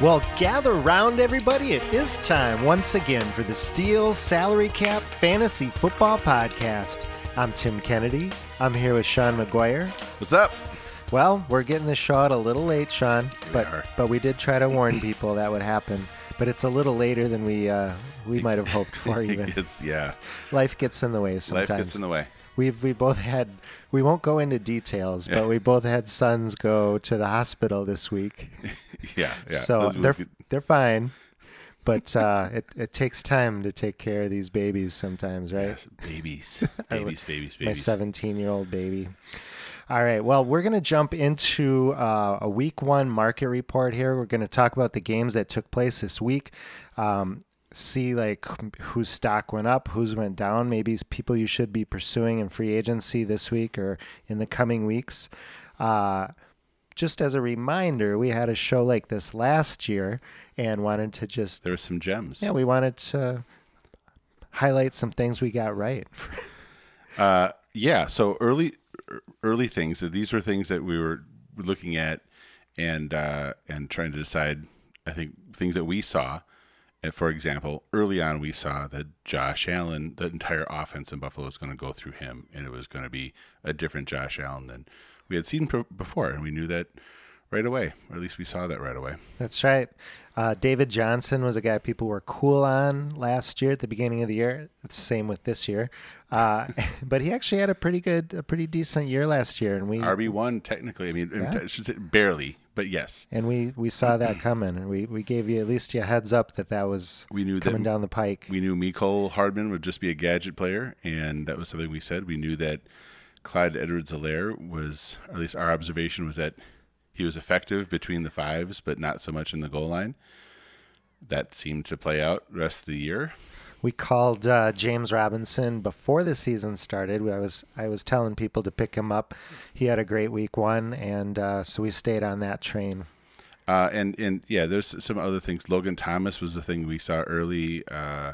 Well, gather round, everybody. It is time once again for the Steel Salary Cap Fantasy Football Podcast. I'm Tim Kennedy. I'm here with Sean McGuire. What's up? Well, we're getting the show out a little late, Sean, but are. but we did try to warn people that would happen. But it's a little later than we uh, we might have hoped for. Even it's yeah. life gets in the way sometimes. Life gets in the way. We've we both had we won't go into details, but we both had sons go to the hospital this week. Yeah, yeah. so they're they're fine, but uh, it it takes time to take care of these babies sometimes, right? yes, babies, babies, babies, My 17 year old baby. All right. Well, we're going to jump into uh, a week one market report here. We're going to talk about the games that took place this week. Um, see like whose stock went up, whose went down. Maybe people you should be pursuing in free agency this week or in the coming weeks. Uh, just as a reminder, we had a show like this last year and wanted to just There were some gems. yeah, we wanted to highlight some things we got right. Uh, yeah. So early, early things. These were things that we were looking at and uh, and trying to decide. I think things that we saw. And for example, early on we saw that Josh Allen, the entire offense in Buffalo was going to go through him, and it was going to be a different Josh Allen than we had seen before, and we knew that right away, or at least we saw that right away. That's right. Uh, David Johnson was a guy people were cool on last year at the beginning of the year. It's the same with this year, uh, but he actually had a pretty good, a pretty decent year last year, and we RB one technically. I mean, Yeah. Should say barely, but yes, and we we saw that coming, and we we gave you at least a heads up that that was we knew coming that down the pike. we knew Mecole Hardman would just be a gadget player, and that was something we said. We knew that Clyde Edwards-Helaire was, at least our observation was that he was effective between the fives, but not so much in the goal line. That seemed to play out the rest of the year. We called uh, James Robinson before the season started. I was I was telling people to pick him up. He had a great week one, and uh, so we stayed on that train. Uh, and and yeah, there's some other things. Logan Thomas was the thing we saw early. Uh,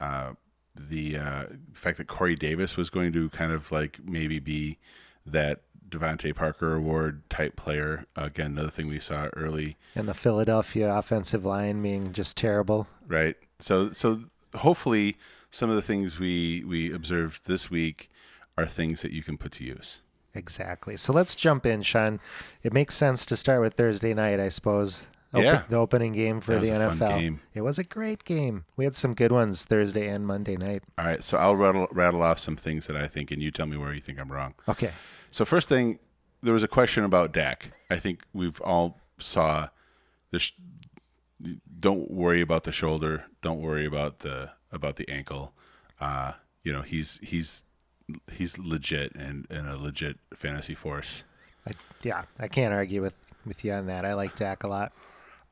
uh, the uh, fact that Corey Davis was going to kind of like maybe be that DeVante Parker Award type player. Again, another thing we saw early, And the Philadelphia offensive line being just terrible. right? So so hopefully some of the things we we observed this week are things that you can put to use. Exactly. So let's jump in, Sean. It makes sense to start with Thursday night, I suppose. Open- Yeah. The opening game for the NFL. It was a great game. We had some good ones Thursday and Monday night. All right, so I'll rattle rattle off some things that I think, and you tell me where you think I'm wrong. Okay. So first thing, there was a question about Dak. I think we've all saw this. Don't worry about the shoulder. Don't worry about the about the ankle. Uh, you know he's he's he's legit and, and a legit fantasy force. I, yeah, I can't argue with, with you on that. I like Dak a lot.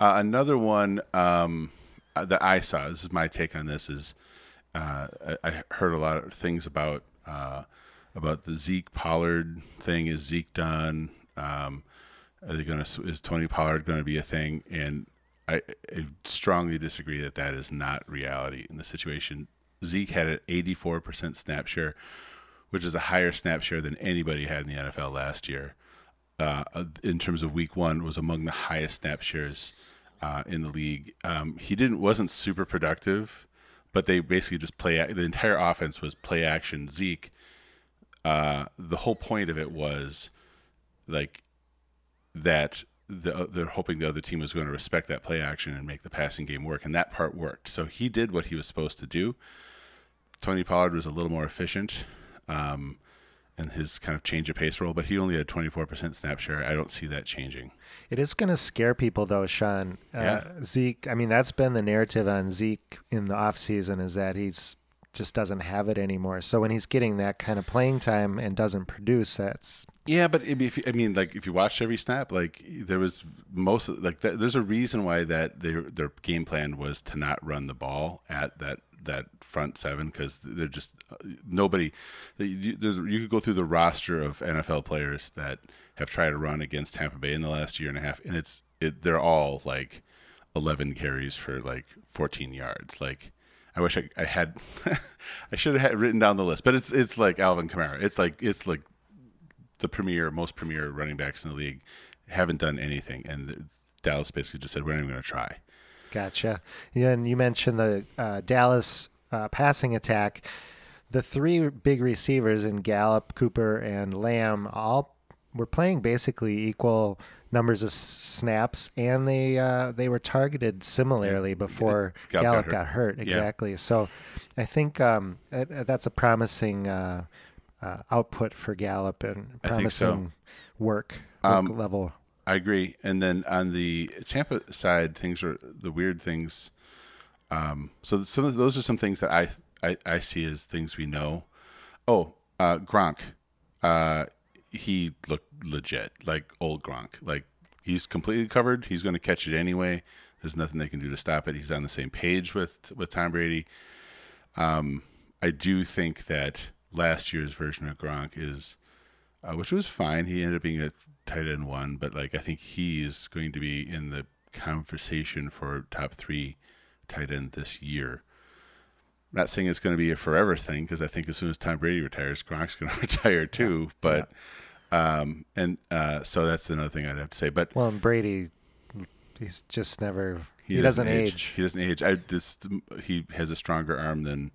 Uh, another one um, uh, that I saw. This is my take on this. Is uh, I, I heard a lot of things about uh, about the Zeke Pollard thing. Is Zeke done? Um, are they going to? Is Tony Pollard going to be a thing? And I, I strongly disagree that that is not reality in the situation. Zeke had an 84% snap share, which is a higher snap share than anybody had in the NFL last year uh, in terms of week one was among the highest snap shares uh, in the league. Um, he didn't wasn't super productive, but they basically just play the entire offense was play action Zeke. Uh, the whole point of it was like that the, they're hoping the other team was going to respect that play action and make the passing game work, and that part worked. So he did what he was supposed to do. Tony Pollard was a little more efficient. Um, and his kind of change of pace role, but he only had 24% snap share. I don't see that changing. It is going to scare people, though, Sean. Uh, Yeah. Zeke, I mean, that's been the narrative on Zeke in the offseason is that he's just doesn't have it anymore. So when he's getting that kind of playing time and doesn't produce, that's Yeah, but if you, I mean, like if you watched every snap, like there was most like there's a reason why that their their game plan was to not run the ball at that that front seven because they're just uh, nobody. You, you could go through the roster of NFL players that have tried to run against Tampa Bay in the last year and a half, and it's it, they're all like 11 carries for like 14 yards. Like I wish I, I had I should have written down the list, but it's it's like Alvin Kamara. It's like it's like the premier, most premier running backs in the league haven't done anything, and Dallas basically just said we're not even going to try. Gotcha. And you mentioned the uh, Dallas uh, passing attack. The three big receivers in Gallup, Cooper, and Lamb all were playing basically equal numbers of snaps, and they uh, they were targeted similarly before Gallup got Gallup hurt. got hurt. Exactly. So I think um, that's a promising uh, uh, output for Gallup and think so. promising work, work Um, level. I agree. And then on the Tampa side, things are the weird things. Um, so some of those are some things that I, I I see as things we know. Oh, uh, Gronk, uh, he looked legit, like old Gronk. Like he's completely covered. He's going to catch it anyway. There's nothing they can do to stop it. He's on the same page with with Tom Brady. Um, I do think that last year's version of Gronk is uh, which was fine. He ended up being a tight end one, but like I think he's going to be in the conversation for top three tight end this year. Not saying it's going to be a forever thing because I think as soon as Tom Brady retires, Gronk's going to retire too. But um, and uh, so that's another thing I'd have to say. But Well, and Brady, he's just never. He, doesn't, age. He doesn't age. I just he has a stronger arm than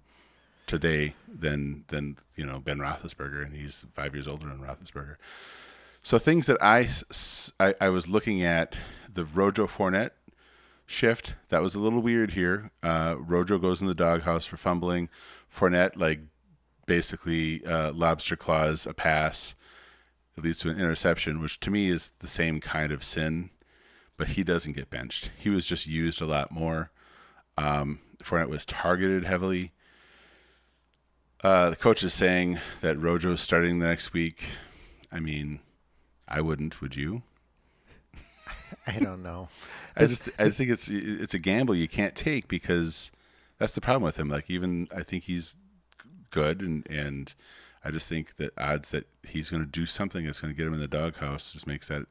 today than than you know Ben Roethlisberger, and he's five years older than Roethlisberger. So things that I I was looking at the Rojo Fournette shift that was a little weird here. Uh, Rojo goes in the doghouse for fumbling. Fournette like basically uh, lobster claws a pass that leads to an interception, which to me is the same kind of sin but he doesn't get benched. He was just used a lot more. Um, Fournette was targeted heavily. Uh, the coach is saying that Rojo is starting the next week. I mean, I wouldn't. Would you? I don't know. I just I think it's it's a gamble you can't take because that's the problem with him. Like even I think he's good and and I just think that odds that he's going to do something that's going to get him in the doghouse just makes that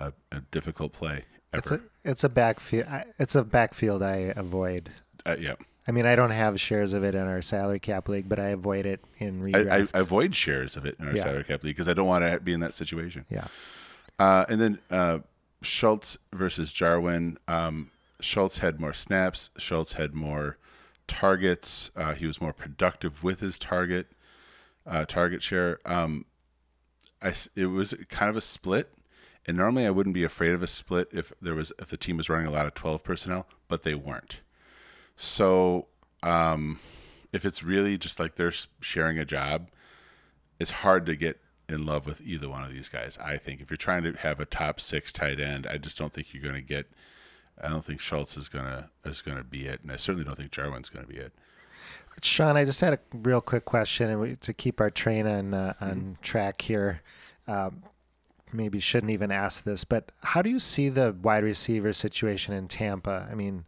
a, a difficult play It's a it's a backfield. It's a backfield I avoid. Uh, yeah. I mean, I don't have shares of it in our salary cap league, but I avoid it in I, redraft. I avoid shares of it in our Yeah. salary cap league because I don't want to be in that situation. yeah, Uh, and then uh, Schultz versus Jarwin. Um, Schultz had more snaps. Schultz had more targets. Uh, he was more productive with his target uh, target share. Um, I it was kind of a split. And normally I wouldn't be afraid of a split if there was if the team was running a lot of twelve personnel, but they weren't. So um, if it's really just like they're sharing a job, it's hard to get in love with either one of these guys. I think if you're trying to have a top six tight end, I just don't think you're going to get. I don't think Schultz is gonna is gonna be it, and I certainly don't think Jarwin's gonna be it. Sean, I just had a real quick question, and we, to keep our train on uh, on track here. Um, maybe shouldn't even ask this, but how do you see the wide receiver situation in Tampa? I mean,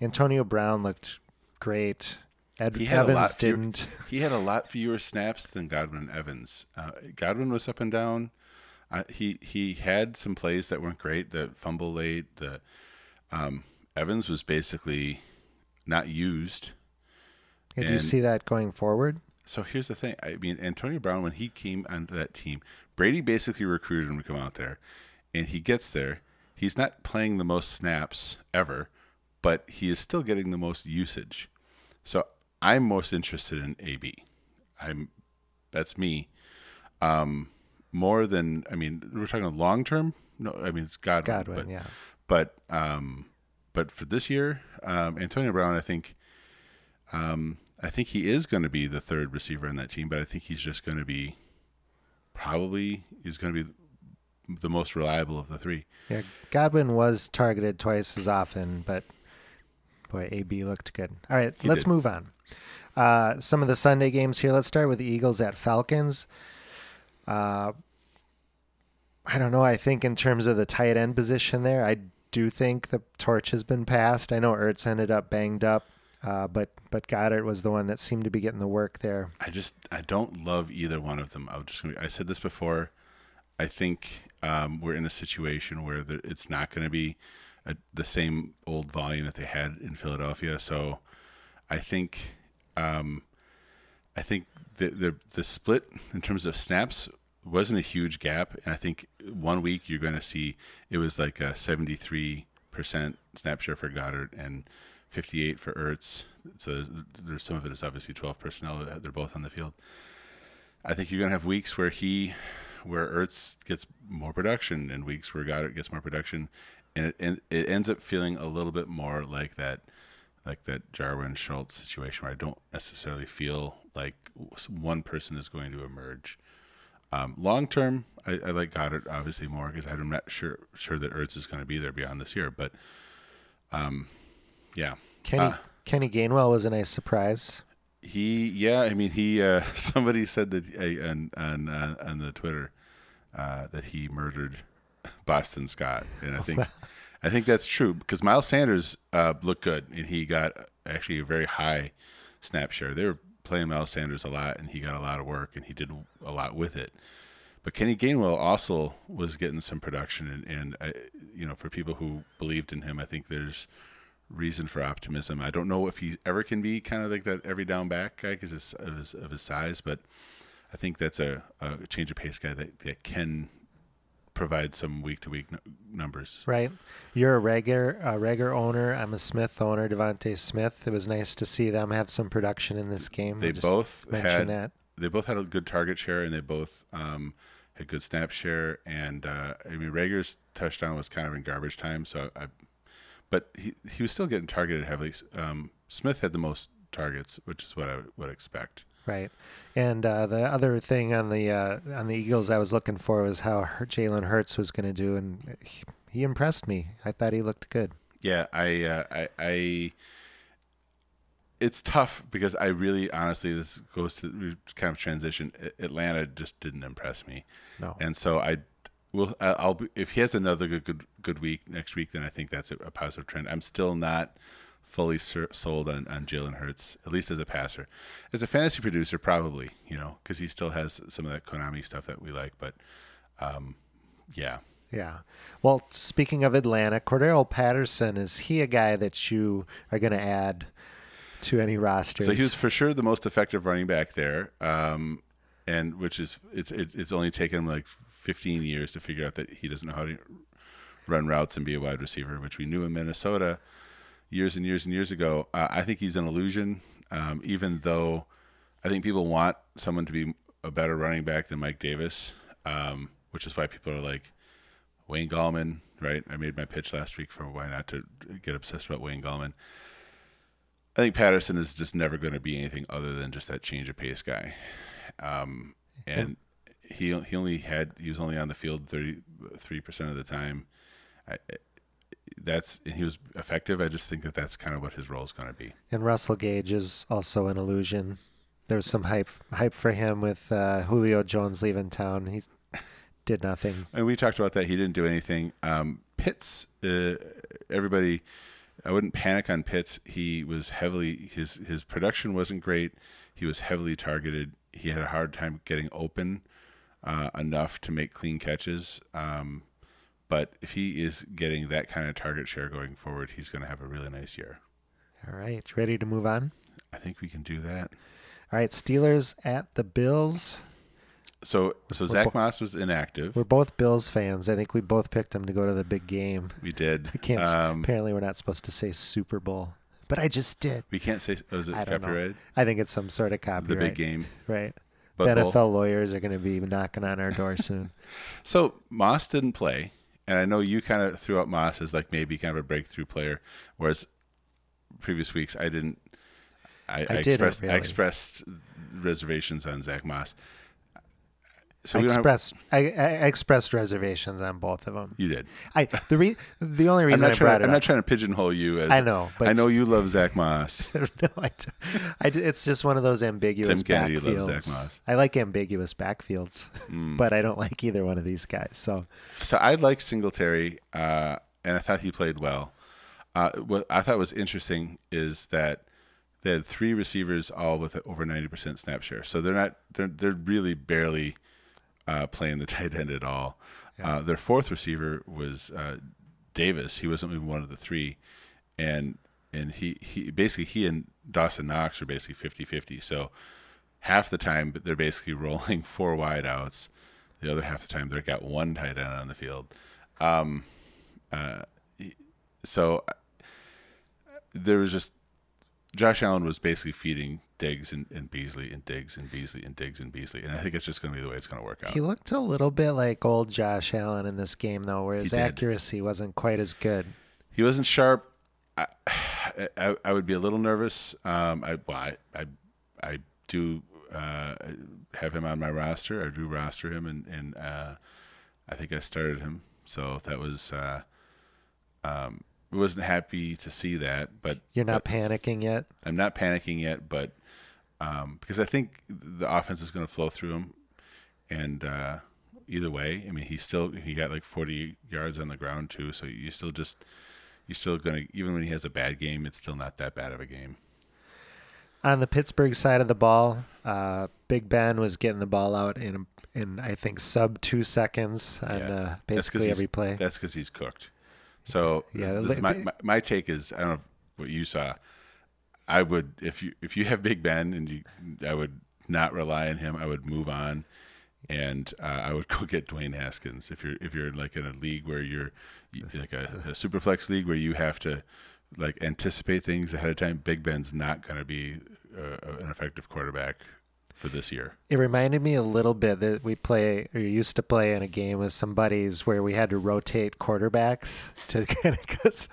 Antonio Brown looked great. Ed He had a Evans lot fewer, didn't. He had a lot fewer snaps than Godwin Evans. Uh, Godwin was up and down. Uh, he he had some plays that weren't great. The fumble late. The um, Evans was basically not used. Do you see that going forward? So here's the thing. I mean, Antonio Brown, when he came onto that team, Brady basically recruited him to come out there, and he gets there. He's not playing the most snaps ever, but he is still getting the most usage. So I'm most interested in AB. I'm that's me. Um, more than I mean, we're talking long term. No, I mean it's Godwin. Godwin, but, yeah. but um, but for this year, um, Antonio Brown, I think, um, I think he is going to be the third receiver on that team. But I think he's just going to be probably is going to be the most reliable of the three. Yeah, Godwin was targeted twice as often, but boy, AB looked good. All right, He let's did. move on. Uh, some of the Sunday games here. Let's start with the Eagles at Falcons. Uh, I don't know. I think in terms of the tight end position there, I do think the torch has been passed. I know Ertz ended up banged up, uh, but but Goedert was the one that seemed to be getting the work there. I just I don't love either one of them. I just gonna, I said this before. I think um, we're in a situation where the, it's not going to be a, the same old volume that they had in Philadelphia. So I think um, I think the, the the split in terms of snaps wasn't a huge gap, and I think one week you're going to see it was like a 73 percent snap share for Goedert and 58 for Ertz. So there's, some of it is obviously 12 personnel; they're both on the field. I think you're going to have weeks where he, where Ertz gets more production, and weeks where Goedert gets more production, and it and it ends up feeling a little bit more like that, like that Jarwin Schultz situation where I don't necessarily feel like one person is going to emerge. Um, long term, I, I, like Goedert obviously more because I'm not sure sure that Ertz is going to be there beyond this year. But, um, yeah, Kenny uh, Kenny Gainwell was a nice surprise. He, yeah, I mean, he. Uh, somebody said that uh, on on uh, on the Twitter uh, that he murdered Boston Scott, and I think I think that's true because Miles Sanders uh, looked good and he got actually a very high snap share. They were playing Miles Sanders a lot, and he got a lot of work, and he did a lot with it. But Kenny Gainwell also was getting some production, and, and I, you know, for people who believed in him, I think there's reason for optimism. I don't know if he ever can be kind of like that every down back guy because of his, of his size, but I think that's a, a change of pace guy that, that can provide some week to week numbers. Right. You're a Reagor, a Reagor owner. I'm a Smith owner, DeVonta Smith. It was nice to see them have some production in this game. They both had that. They both had a good target share, and they both um, had good snap share. And uh, I mean, Reagor's touchdown was kind of in garbage time, so I. But he he was still getting targeted heavily. Um, Smith had the most targets, which is what I would expect. Right, and uh, the other thing on the uh, on the Eagles I was looking for was how Jalen Hurts was going to do, and he, he, impressed me. I thought he looked good. Yeah, I, uh, I, I, it's tough because I really, honestly, this goes to kind of transition. Atlanta just didn't impress me. No, and so I will. I'll if he has another good good good week next week, then I think that's a, a positive trend. I'm still not fully sold on, on Jalen Hurts, at least as a passer. As a fantasy producer, probably, you know, because he still has some of that Konami stuff that we like. But um, yeah. Yeah. Well, speaking of Atlanta, Cordarrelle Patterson, is he a guy that you are going to add to any roster? So he was for sure the most effective running back there. Um, and which is, it's, it's only taken him like 15 years to figure out that he doesn't know how to run routes and be a wide receiver, which we knew in Minnesota years and years and years ago. Uh, I think he's an illusion, um, even though I think people want someone to be a better running back than Mike Davis, um, which is why people are like Wayne Gallman, right? I made my pitch last week for why not to get obsessed about Wayne Gallman. I think Patterson is just never going to be anything other than just that change of pace guy. Um, and he he only had he was only on the field 33% of the time. I, that's and he was effective. I just think that that's kind of what his role is going to be. And Russell Gage is also an illusion. There's some hype hype for him with uh, Julio Jones leaving town. He did nothing. And we talked about that. He didn't do anything. Um, Pitts, uh, everybody, I wouldn't panic on Pitts. He was heavily his his production wasn't great. He was heavily targeted. He had a hard time getting open uh, enough to make clean catches. Um, but if he is getting that kind of target share going forward, he's going to have a really nice year. All right, ready to move on? I think we can do that. All right, Steelers at the Bills. So, so we're Zack bo- Moss was inactive. We're both Bills fans. I think we both picked him to go to the big game. We did. I can't. Um, apparently, we're not supposed to say Super Bowl, but I just did. We can't say. Oh, is it I copyrighted? I think it's some sort of copyright. The big game, right? But the NFL lawyers are going to be knocking on our door soon. so Moss didn't play and I know you kind of threw out Moss as like maybe kind of a breakthrough player, whereas previous weeks I didn't. I, I, I expressed really. I expressed reservations on Zack Moss. So I have, expressed I, I expressed reservations on both of them. you did. I the re, the only I'm reason not I trying. brought To, it I'm not trying to pigeonhole you as I know, but- I know you love Zack Moss. no, I, I it's just one of those ambiguous Tim Kennedy backfields. loves Zack Moss. I like ambiguous backfields, Mm. but I don't like either one of these guys. So So I like Singletary, uh, and I thought he played well. Uh, what I thought was interesting is that they had three receivers all with over ninety percent snap share. So they're not they're they're really barely uh, playing the tight end at all. Uh, their fourth receiver was uh, Davis. He wasn't even one of the three, and and he, he basically he and Dawson Knox are basically 50-50. So half the time they're basically rolling four wide outs. The other half the time they've got one tight end on the field. Um, uh, so uh, there was just Josh Allen was basically feeding Diggs and, and Beasley and Diggs and Beasley and Diggs and Beasley, and I think it's just going to be the way it's going to work out. he looked a little bit like old Josh Allen in this game, though, where his accuracy wasn't quite as good. He wasn't sharp. I, I, I would be a little nervous. Um, I, well, I, I, I do uh, have him on my roster. I do roster him, and and uh, I think I started him. So that was. Uh, um, I wasn't happy to see that, but You're not panicking yet. I'm not panicking yet, but um, because I think the offense is going to flow through him, and uh, either way, I mean, he still he got like 40 yards on the ground too, so you still just you're still going to even when he has a bad game, it's still not that bad of a game. On the Pittsburgh side of the ball, uh, Big Ben was getting the ball out in in I think sub two seconds on Yeah. uh, basically every play. That's because he's cooked. So Yeah, this- this my, my my take is I don't know what you saw. I would if you if you have Big Ben and you I would not rely on him. I would move on, and uh, I would go get Dwayne Haskins if you're if you're like in a league where you're like a, a super flex league where you have to like anticipate things ahead of time. Big Ben's not going to be uh, an effective quarterback for this year. It reminded me a little bit that we play or used to play in a game with some buddies where we had to rotate quarterbacks to kind of because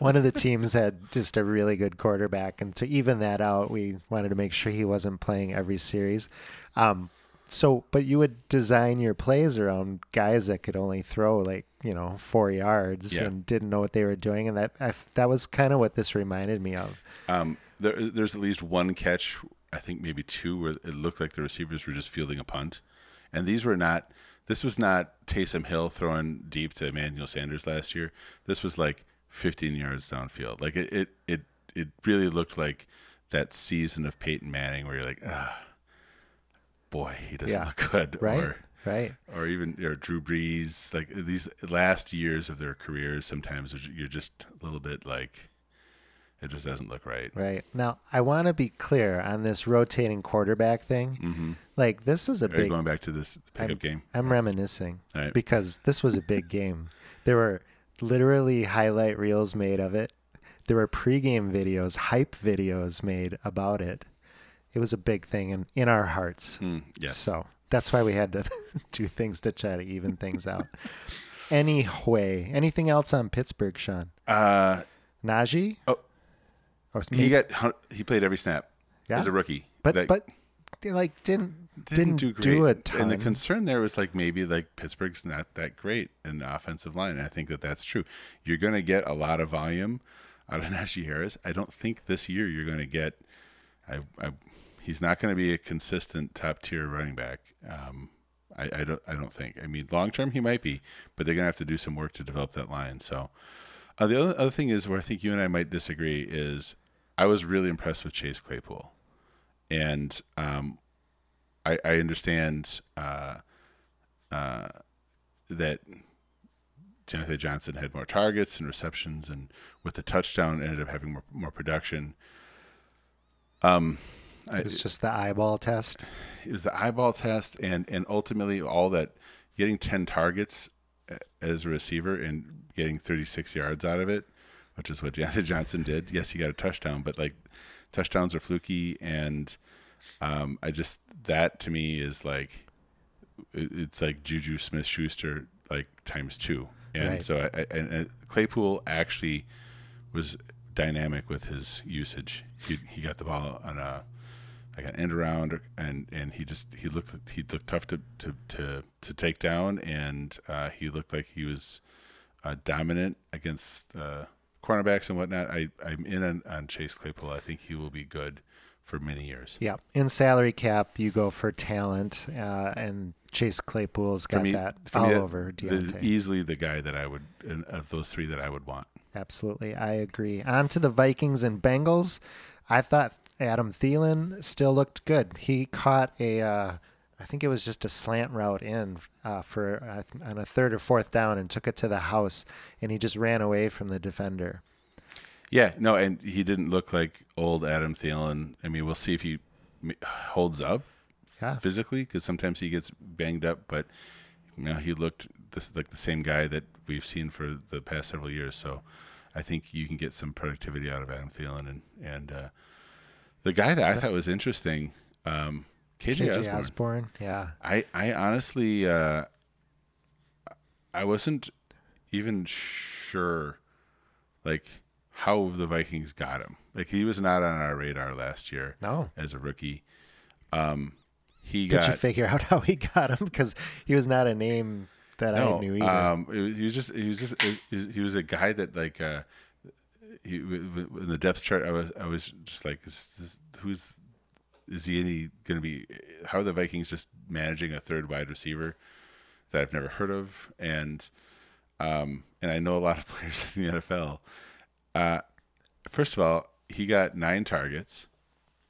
one of the teams had just a really good quarterback, and to even that out, we wanted to make sure he wasn't playing every series. Um, so, but you would design your plays around guys that could only throw like you know four yards Yeah. and didn't know what they were doing, and that I, that was kind of what this reminded me of. Um, there, there's at least one catch, I think maybe two, where it looked like the receivers were just fielding a punt, and these were not. This was not Taysom Hill throwing deep to Emmanuel Sanders last year. This was like 15 yards downfield. Like it, it, it, it really looked like that season of Peyton Manning where you're like, ah, boy, he doesn't Yeah. look good, Right, or right. or even or Drew Brees. Like these last years of their careers, sometimes you're just a little bit like, it just doesn't look right. Right. Now, I want to be clear on this rotating quarterback thing. Mm-hmm. Like, this is a Are you big. going back to this pickup I'm, game? I'm reminiscing right. because this was a big game. There were literally highlight reels made of it. There were pregame videos, hype videos made about it. It was a big thing in, in our hearts. Mm, yes. So that's why we had to do things to try to even things out. Anyway, anything else on Pittsburgh, Sean? Uh, Najee? Oh. He got he played every snap Yeah. as a rookie. but That but they, like didn't didn't, do great. a ton. And the concern there was like maybe like Pittsburgh's not that great in the offensive line. And I think that that's true. You're going to get a lot of volume out of Najee Harris. I don't think this year you're going to get. I, I he's not going to be a consistent top tier running back. Um, I, I don't I don't think. I mean, long term he might be, but they're going to have to do some work to develop that line. So. Uh, the other, other thing is where I think you and I might disagree is I was really impressed with Chase Claypool, and um, I, I understand uh, uh, that Jonathan Johnson had more targets and receptions, and with the touchdown ended up having more, more production. Um, I, It was just the eyeball test. it was the eyeball test, and and ultimately all that getting ten targets as a receiver and getting 36 yards out of it, which is what Jonathan Johnson did. Yes, he got a touchdown, but like touchdowns are fluky, and um, I just that to me is like it- it's like Juju Smith Schuster like times two, and Right. so I, I, and, and Claypool actually was dynamic with his usage. He, he got the ball on a like an end around, and and he just he looked he looked tough to to to, to take down, and uh, he looked like he was uh, dominant against uh, cornerbacks and whatnot. I I'm in on, on Chase Claypool. I think he will be good for many years. Yeah, in salary cap, you go for talent, uh, and Chase Claypool's got me- that all me, that- over the- easily the guy that I would of those three that I would want. Absolutely, I agree. On to the Vikings and Bengals. I thought Adam Thielen still looked good. He caught a, uh, I think it was just a slant route in uh, for uh, on a third or fourth down and took it to the house, and he just ran away from the defender. Yeah, no, and he didn't look like old Adam Thielen. I mean, we'll see if he holds up Yeah, physically because sometimes he gets banged up, but you know, he looked this like the same guy that we've seen for the past several years. So I think you can get some productivity out of Adam Thielen and and uh, the guy that I thought was interesting, um, KJ, KJ Osborne. Osborne. Yeah, I I honestly uh, I wasn't even sure like how the Vikings got him. Like he was not on our radar last year no. as a rookie. Um, he Did got you figure out how he got him? Because he was not a name that I knew either. Um, was, he was just he was just he was, a guy that like uh, he in the depth chart. I was I was just like, is this, who's is he any going to be? How are the Vikings just managing a third wide receiver that I've never heard of? And um, and I know a lot of players in the NFL. Uh, first of all, he got nine targets,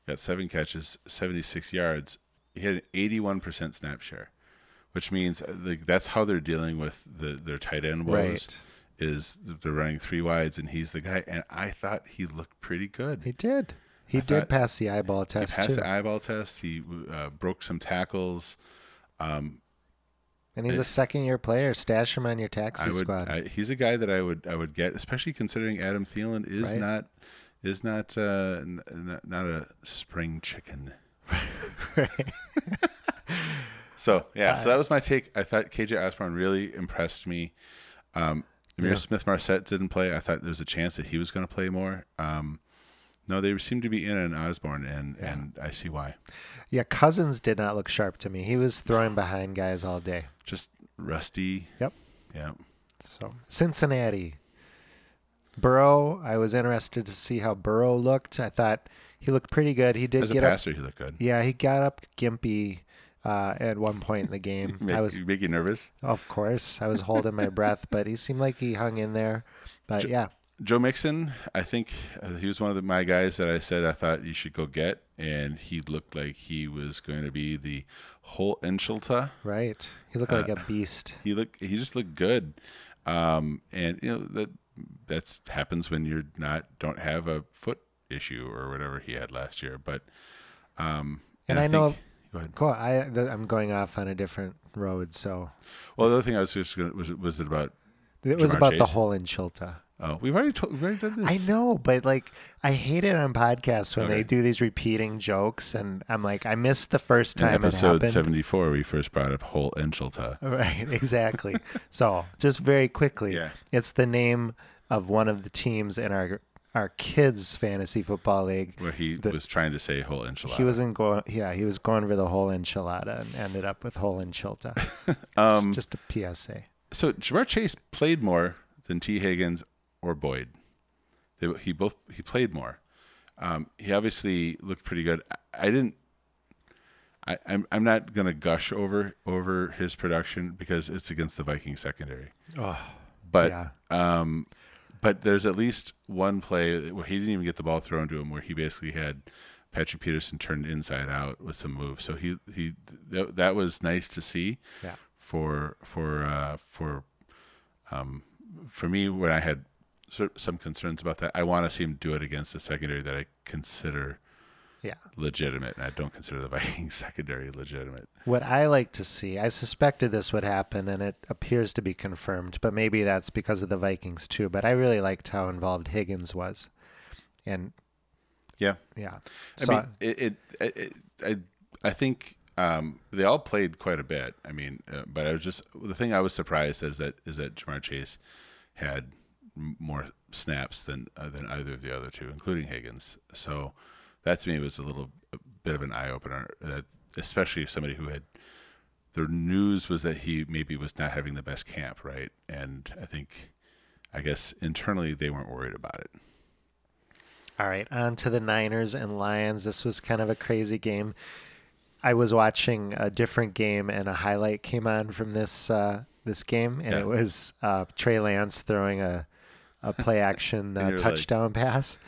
got seven catches, seventy six yards. He had an eighty one percent snap share which means uh, like that's how they're dealing with the their tight end woes. Right. Is they're running three wides and he's the guy. And I thought he looked pretty good. he did. He I did pass the eyeball He test passed too, the eyeball test. He uh, broke some tackles. And he's a second-year player. Stash him on your taxi I would. squad. I, he's a guy that I would. I would get, especially considering Adam Thielen is Right. not is not uh, n- not, not a spring chicken. So yeah, so that was my take. I thought KJ Osborne really impressed me. Um, Ihmir Yeah. Smith Marsette didn't play. I thought there was a chance that he was going to play more. Um, no, they seem to be in on Osborne, and and I see why. Yeah, Cousins did not look sharp to me. He was throwing behind guys all day. Just rusty. Yep. Yeah. So Cincinnati. Burrow, I was interested to see how Burrow looked. I thought he looked pretty good. He did As a get up. passer, he looked good. Yeah, he got up gimpy uh, at one point in the game. Make, I was, make you nervous. of course, I was holding my breath, but he seemed like he hung in there. But yeah, Joe Mixon, I think uh, he was one of the, my guys that I said I thought you should go get, and he looked like he was going to be the whole enchilada. right. He looked like a beast. He looked, he just looked good, um, and you know that that's happens when you're not don't have a foot issue or whatever he had last year. But um, And I know- think- go ahead. Cool. I I'm going off on a different road, so Well, the other thing I was just gonna, was was it about? it was Jamar about the whole enchilada. Oh, we've already told, we've already done this. I know, but like I hate it on podcasts when Okay. they do these repeating jokes, and I'm like, I missed the first In time it episode happened. seventy four, we first brought up whole enchilada. Right, exactly. so, just very quickly, Yeah. it's the name of one of the teams in our our kids fantasy football league. Where he The- was trying to say whole enchilada. He wasn't going. Yeah, he was going for the whole enchilada and ended up with whole enchilada. um, just, just a PSA. so Ja'Marr Chase played more than Tee Higgins or Boyd. They, he both he played more. Um, he obviously looked pretty good. I, I didn't. I, I'm I'm not gonna gush over over his production because it's against the Viking secondary. Oh, But yeah. um, but there's at least one play where he didn't even get the ball thrown to him, where he basically had Patrick Peterson turned inside out with some moves. So he he that, that was nice to see Yeah. for for uh, for um, for me when I had some concerns about that. I want to see him do it against a secondary that I consider Yeah. legitimate, and I don't consider the Vikings secondary legitimate. What I like to see, I suspected this would happen, and it appears to be confirmed. But maybe that's because of the Vikings too. But I really liked how involved Higgins was, and Yeah, yeah. I So mean, it, it, it, it I, I think um, they all played quite a bit. I mean, uh, but I was just the thing I was surprised is that is that Ja'Marr Chase had more snaps than uh, than either of the other two, including Higgins. So that to me was a little bit of an eye opener. That especially somebody who had the news was that he maybe was not having the best camp, right? And I think, I guess internally they weren't worried about it. All right, on to the Niners and Lions. This was kind of a crazy game. I was watching a different game, and a highlight came on from this uh, this game, and Yeah. it was uh, Trey Lance throwing a a play action uh, you're like- touchdown pass,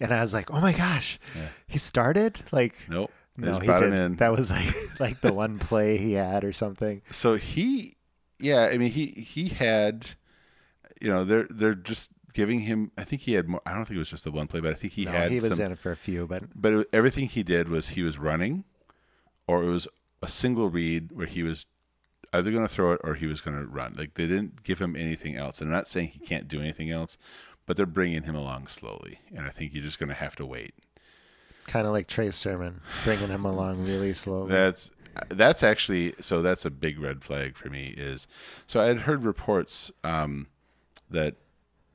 and I was like, "Oh my gosh, Yeah. he started!" Like, Nope. No, he did. it in. That was like like the one play he had or something. so he yeah i mean he he had you know they're they're just giving him i think he had more i don't think it was just the one play but i think he No, had he was some, in it for a few, but but it, everything he did was he was running or it was a single read where he was either going to throw it or he was going to run like they didn't give him anything else and i'm not saying he can't do anything else but they're bringing him along slowly and i think you're just going to have to wait kind of like Trey Sermon, bringing him along really slowly. That's that's actually so that's a big red flag for me is so I had heard reports um, that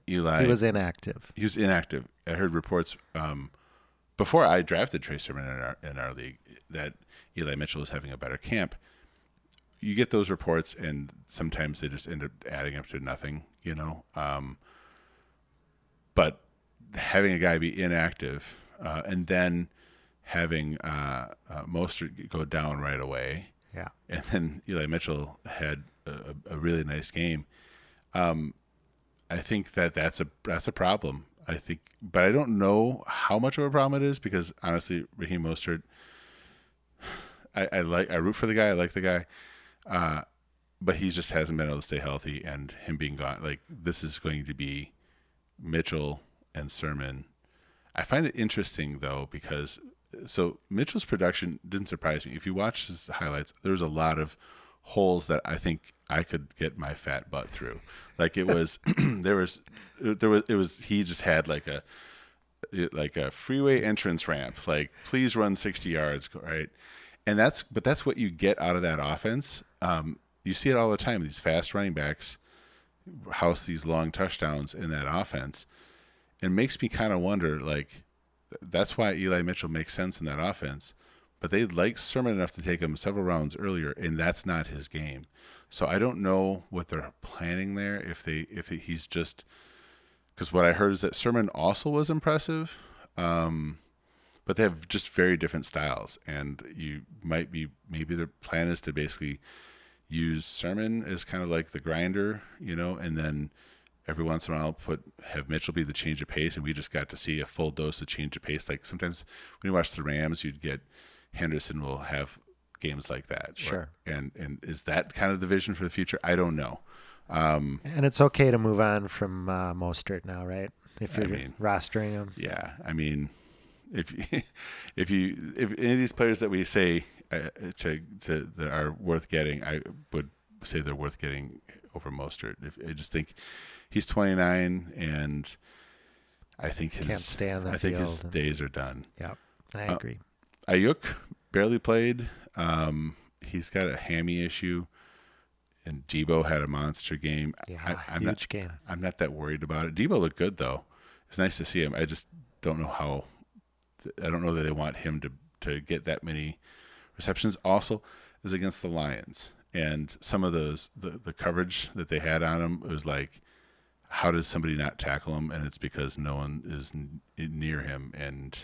Eli he was inactive. he was inactive. I heard reports um, before I drafted Trey Sermon in our in our league that Eli Mitchell was having a better camp. You get those reports, and sometimes they just end up adding up to nothing, you know. Um, but having a guy be inactive uh, and then having uh, uh, Mostert go down right away, Yeah. and then Eli Mitchell had a, a really nice game. Um, I think that that's a that's a problem. I think, but I don't know how much of a problem it is because honestly, Raheem Mostert, I, I like I root for the guy. I like the guy, uh, but he just hasn't been able to stay healthy. And him being gone, like this is going to be Mitchell and Sermon. I find it interesting though because so Mitchell's production didn't surprise me. If you watch his highlights, there's a lot of holes that I think I could get my fat butt through. Like it was, there was, there was, it was. He just had like a, like a freeway entrance ramp. Like please run 60 yards, right? And that's, but that's what you get out of that offense. Um, you see it all the time. These fast running backs house these long touchdowns in that offense. It makes me kind of wonder, like, that's why Eli Mitchell makes sense in that offense. But they like Sermon enough to take him several rounds earlier, and that's not his game. So I don't know what they're planning there. If they, if he's just, because what I heard is that Sermon also was impressive, um, but they have just very different styles, and you might be maybe their plan is to basically use Sermon as kind of like the grinder, you know, and then every once in a while put have Mitchell be the change of pace, and we just got to see a full dose of change of pace. Like sometimes when you watch the Rams, you'd get Henderson will have games like that. Sure. And and is that kind of the vision for the future? I don't know. Um, And it's okay to move on from uh, Mostert now, right? If you're mean- rostering him. yeah, I mean, if you, if you if any of these players that we say uh, to to that are worth getting, I would say they're worth getting over Mostert. If, I just think he's 29 and I think his Can't stay on the I think his field. days are done. Yeah, I Uh, agree. Aiyuk barely played. Um, he's got a hammy issue, and Deebo had a monster game. Yeah, I, I'm huge not, game. I'm not that worried about it. Deebo looked good though. It's nice to see him. I just don't know how. I don't know that they want him to to get that many receptions. Also, is against the Lions, and some of those the the coverage that they had on him was like, how does somebody not tackle him? And it's because no one is n- near him, and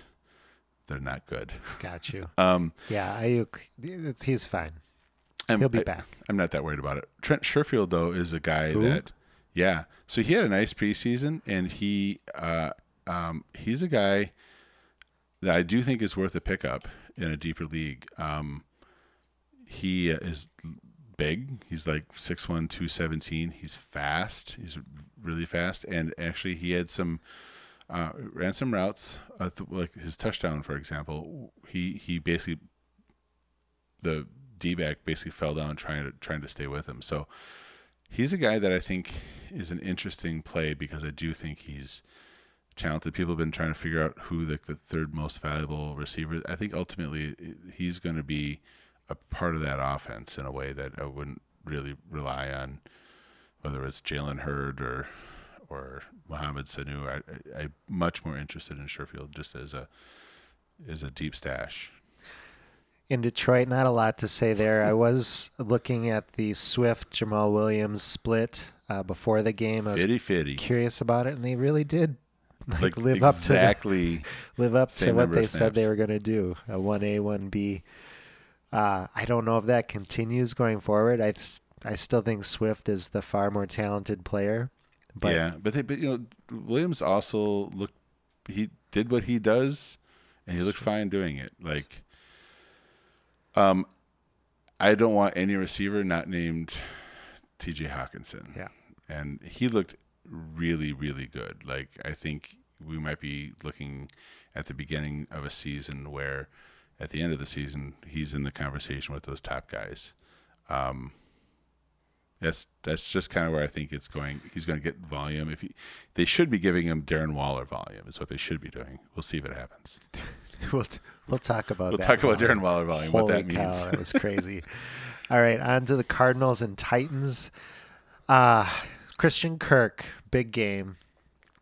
they're not good. Got you. Um, Yeah, Aiyuk, he's fine. I'm, He'll be I- back. I'm not that worried about it. Trent Sherfield though is a guy Who? that, yeah. So he had a nice preseason, and he, uh, um, he's a guy that I do think is worth a pickup in a deeper league. Um, he is big. He's like 6'1", 217. He's fast. He's really fast, and actually he had some. Uh, ran some routes, uh, th- like his touchdown, for example. He he basically the D back basically fell down trying to trying to stay with him. So he's a guy that I think is an interesting play because I do think he's talented. People have been trying to figure out who the, the third most valuable receiver. I think ultimately he's going to be a part of that offense in a way that I wouldn't really rely on, whether it's Jalen Hurd or or Mohamed Sanu. I, I, I'm much more interested in Sherfield just as a as a deep stash. in Detroit, not a lot to say there. I was looking at the Swift Jamaal Williams split uh, before the game. I was Fitty fitty. curious about it, and they really did like, Like live up to the, exactly. live up to what they said they were going to do. A one A, one B. Uh, I don't know if that continues going forward. i i still think Swift is the far more talented player. But yeah, but they, but you know, Williams also looked. He did what he does, and he looked fine doing it. Like, um, I don't want any receiver not named T.J. Hockenson. Yeah. and he looked really, really good. Like, I think we might be looking at the beginning of a season where, at the end of the season, he's in the conversation with those top guys. Um, that's that's just kind of where I think it's going. He's going to get volume. If he, they should be giving him Darren Waller volume, is what they should be doing. We'll see if it happens. we'll t- we'll talk about We'll talk about now. Darren Waller volume, Holy what that cow, means. that was crazy. All right, on to the Cardinals and Titans. Uh Christian Kirk, big game.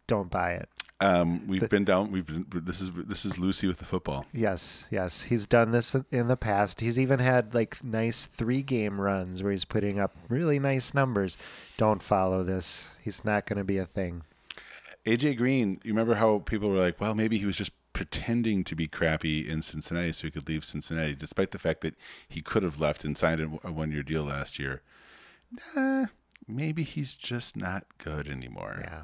Don't buy it. Um, we've been down. We've been. This is this is Lucy with the football. Yes, yes. He's done this in the past. He's even had like nice three game runs where he's putting up really nice numbers. Don't follow this. He's not going to be a thing. AJ Green. You remember how people were like, well, maybe he was just pretending to be crappy in Cincinnati so he could leave Cincinnati, despite the fact that he could have left and signed a, a one year deal last year. Nah, maybe he's just not good anymore. Yeah,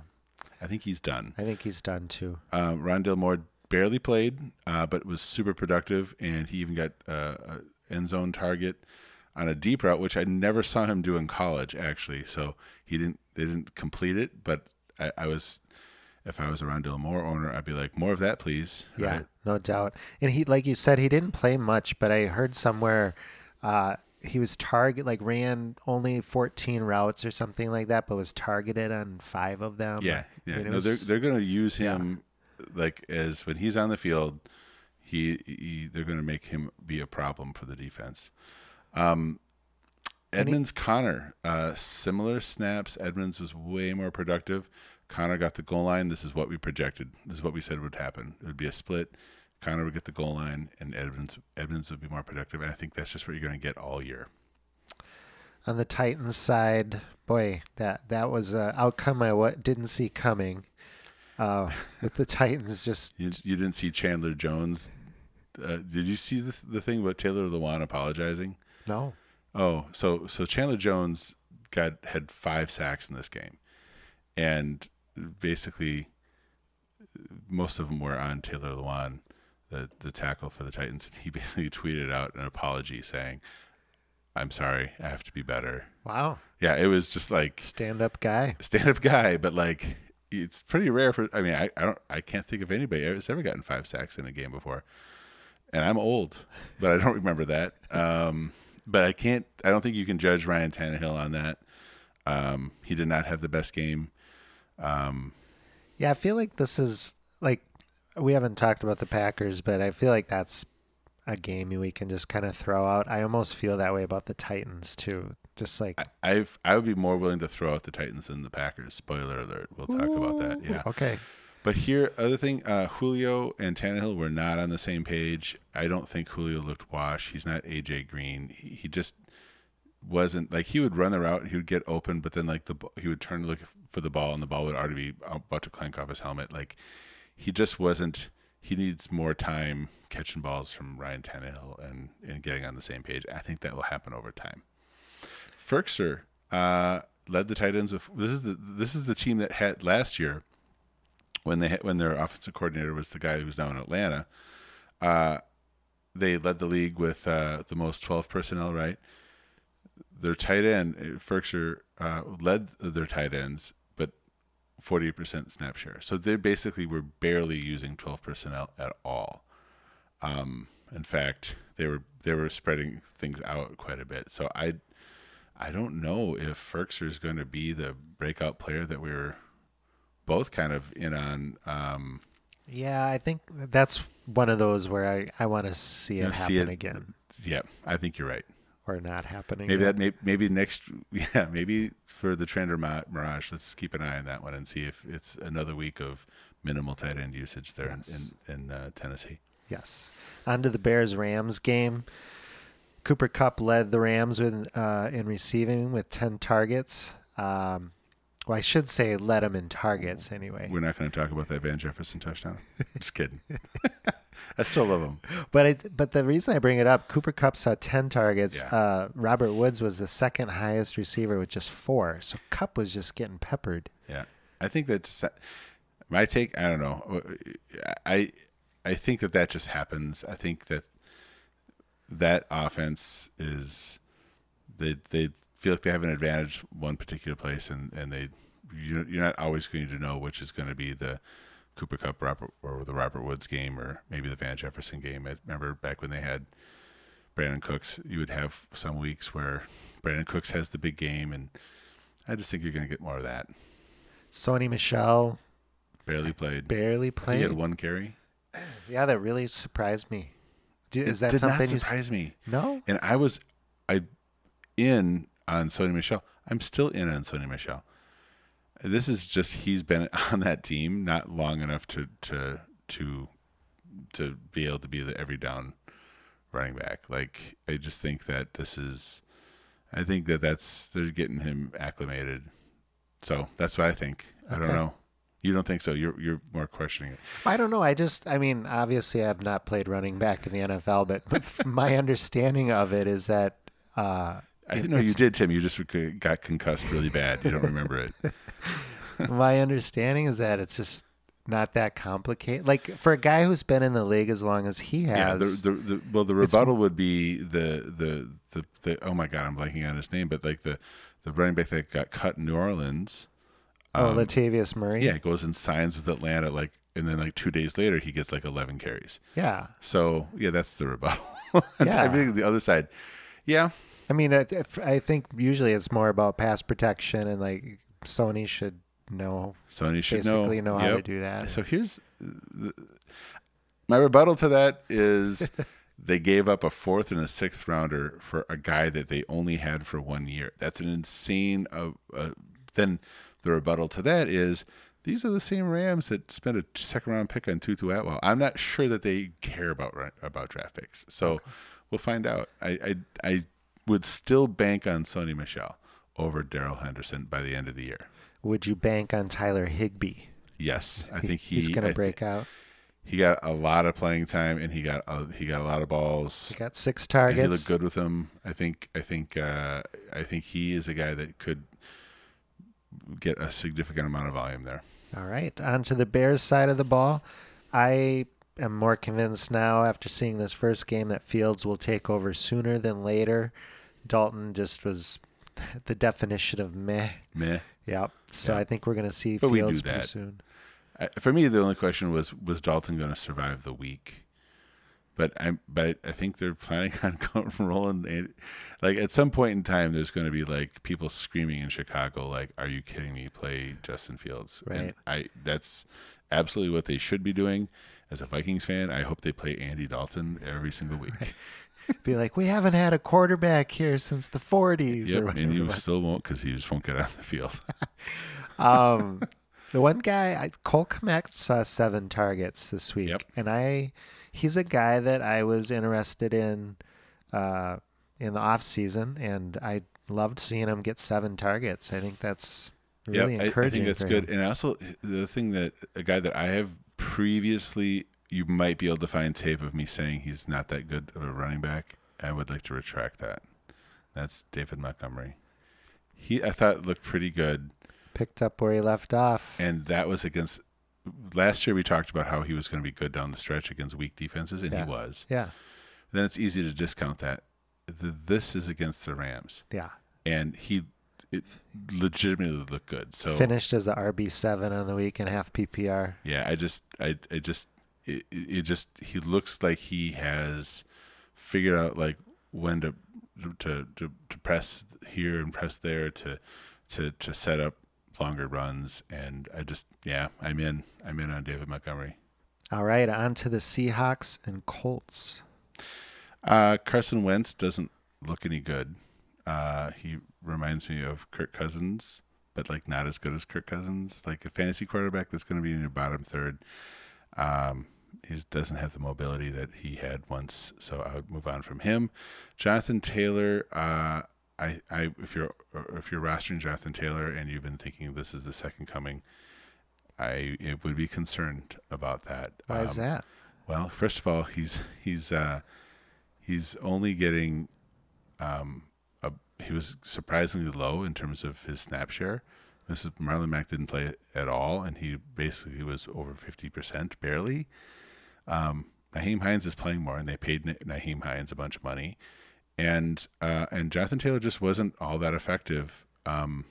I think he's done. I think he's done too. Um, Rondale Moore barely played, uh, but was super productive, and he even got uh, a end zone target on a deep route, which I never saw him do in college, actually. So he didn't they didn't complete it, but I, I was if I was a Rondale Moore owner, I'd be like, more of that, please. Yeah, Right? no doubt. And he, like you said, he didn't play much, but I heard somewhere uh, he was target like ran only 14 routes or something like that, but was targeted on five of them. Yeah, yeah. I mean, no, was- they're they're going to use him like as when he's on the field, he, he they're going to make him be a problem for the defense. Um, Edmonds Conner, uh, similar snaps. Edmonds was way more productive. Conner got the goal line. This is what we projected. This is what we said would happen. It would be a split. Conner would get the goal line, and Edmonds Edmonds would be more productive. And I think that's just what you're going to get all year. On the Titans side, boy, that that was an outcome I wa- didn't see coming. Uh, with the Titans, just You, you didn't see Chandler Jones. Uh, did you see the, the thing about Taylor Lewan apologizing? no. Oh, so so Chandler Jones got had five sacks in this game, and basically most of them were on Taylor Lewan, the the tackle for the Titans. And he basically tweeted out an apology saying, "I'm sorry, I have to be better." Wow, Yeah, it was just like stand up guy. stand up guy, but like it's pretty rare for. I mean, I, I don't I can't think of anybody that's ever gotten five sacks in a game before, and I'm old, but I don't remember that. Um, but I can't. I don't think you can judge Ryan Tannehill on that. Um, he did not have the best game. Um, Yeah, I feel like this is like we haven't talked about the Packers, but I feel like that's a game we can just kind of throw out. I almost feel that way about the Titans too. Just like I I've, I would be more willing to throw out the Titans than the Packers. Spoiler alert. We'll talk about that. Yeah. okay, But here, other thing, uh, Julio and Tannehill were not on the same page. I don't think Julio looked washed. He's not AJ Green. He, he just wasn't like he would run the route, he would get open, but then like the he would turn to look for the ball, and the ball would already be about to clank off his helmet. Like he just wasn't. He needs more time catching balls from Ryan Tannehill and and getting on the same page. I think that will happen over time. Firkser uh, led the tight ends with this is the this is the team that had last year when they had, when their offensive coordinator was the guy who was now in Atlanta. Uh, they led the league with uh, the most twelve personnel. Right, their tight end Firkser uh, led their tight ends, but forty percent snap share. So they basically were barely using twelve personnel at all. Um, in fact, they were they were spreading things out quite a bit. So I I don't know if Firkser is going to be the breakout player that we were both kind of in on. Um, yeah, I think that's one of those where I I want to see it happen it- again yeah, I think you're right. Or not happening. Maybe yet. that may, maybe next yeah maybe for the Trender Ma- Mirage, let's keep an eye on that one and see if it's another week of minimal tight end usage there Yes. in in, in uh, Tennessee. Yes. On to the Bears Rams game. Cooper Kupp led the Rams with, uh, in receiving with 10 targets. Um, well, I should say led them in targets anyway. We're not going to talk about that Van Jefferson touchdown. Just kidding. I still love him. But it, but the reason I bring it up, Cooper Kupp saw 10 targets. Yeah. Uh, Robert Woods was the second highest receiver with just four. So Kupp was just getting peppered. Yeah, I think that's my take. I don't know. I I think that that just happens. I think that that offense is they they feel like they have an advantage one particular place, and and they you're, you're not always going to know which is going to be the Cooper Kupp Robert, or the Robert Woods game, or maybe the Van Jefferson game. I remember back when they had Brandin Cooks, you would have some weeks where Brandin Cooks has the big game, and I just think you're going to get more of that. Sony Michel Barely played. barely played. He had one carry. Yeah, that really surprised me. Do, is that did something not you me? No? And I was, I, in on Sony Michel. I'm still in on Sony Michel. This is just he's been on that team not long enough to to to to be able to be the every down running back. Like I just think that this is, I think that that's they're getting him acclimated. So that's what I think. I don't know. You don't think so? You're you're more questioning it. I don't know. I just, I mean, obviously, I've not played running back in the NFL, but, but my understanding of it is that. Uh, I know you did, Tim. You just got concussed really bad. You don't remember it. my understanding is that it's just not that complicated. Like for a guy who's been in the league as long as he Yeah, has, the, the, the, well, the rebuttal would be the, the the the oh my god, I'm blanking on his name, but like the the running back that got cut in New Orleans. oh, um, Latavius Murray. Yeah, goes and signs with Atlanta, like, and then like two days later he gets like 11 carries. Yeah. So yeah, that's the rebuttal. Yeah. I think the other side, yeah, I mean, I, I think usually it's more about pass protection and like Sony should know, Sony should basically know, how to do that. So here's the, my rebuttal to that is they gave up a fourth and a sixth rounder for a guy that they only had for one year. That's an insane. Uh, uh, then the rebuttal to that is these are the same Rams that spent a second round pick on Tutu Atwell. I'm not sure that they care about about draft picks. So we'll find out. I, I I would still bank on Sony Michel over Darrell Henderson by the end of the year. Would you bank on Tyler Higbee? He- Yes, I think he, he's going to break out. he got a lot of playing time and he got a, he got a lot of balls. He got six targets. he looked good with them. I think I think uh, I think he is a guy that could get a significant amount of volume there. All right, on to the Bears side of the ball. I am more convinced now after seeing this first game that Fields will take over sooner than later. Dalton just was the definition of meh. Meh. Yep. So Yeah. I think we're going to see But Fields pretty soon. I, for me, the only question was was Dalton going to survive the week? But I'm but I think they're planning on going rolling. and- Like at some point in time, there's going to be like people screaming in Chicago, like, "Are you kidding me? Play Justin Fields!" And Right. I that's absolutely what they should be doing. As a Vikings fan, I hope they play Andy Dalton every single week. Be like, we haven't had a quarterback here since the 40s. or Yep, whatever and you still won't because he just won't get on the field. um, the one guy, I, Cole Kmet saw seven targets this week, Yep. and I, he's a guy that I was interested in, uh, in the off season, and I loved seeing him get seven targets. I think that's really Yep, I- encouraging. I, think that's good. him. And also the thing that a guy that I have previously, you might be able to find tape of me saying he's not that good of a running back. I would like to retract that. That's David Montgomery. He I thought looked pretty good, Picked up where he left off. and that was against. Last year we talked about how he was going to be good down the stretch against weak defenses, and Yeah. he was. yeah, Then it's easy to discount that. The, this is against the Rams, yeah. and he it legitimately looked good. So Finished as the RB seven on the week and half PPR. Yeah, I just, I, I just, it, it just, he looks like he has figured out like when to, to, to, to press here and press there to, to, to set up longer runs. And I just, yeah, I'm in, I'm in on David Montgomery. All right, on to the Seahawks and Colts. Uh, Carson Wentz doesn't look any good. Uh, he reminds me of Kirk Cousins, but like not as good as Kirk Cousins. Like a fantasy quarterback that's going to be in your bottom third. Um, he doesn't have the mobility that he had once. So I would move on from him. Jonathan Taylor. Uh, I, I, if you're if you're rostering Jonathan Taylor and you've been thinking this is the second coming, I it would be concerned about that. Why is Um, that? well, first of all, he's he's uh, he's only getting um, a, he was surprisingly low in terms of his snap share. This is Marlon Mack didn't play at all, and he basically was over fifty percent, barely. Um, Nyheim Hines is playing more, and they paid Na- Nyheim Hines a bunch of money, and uh, and Jonathan Taylor just wasn't all that effective. Um,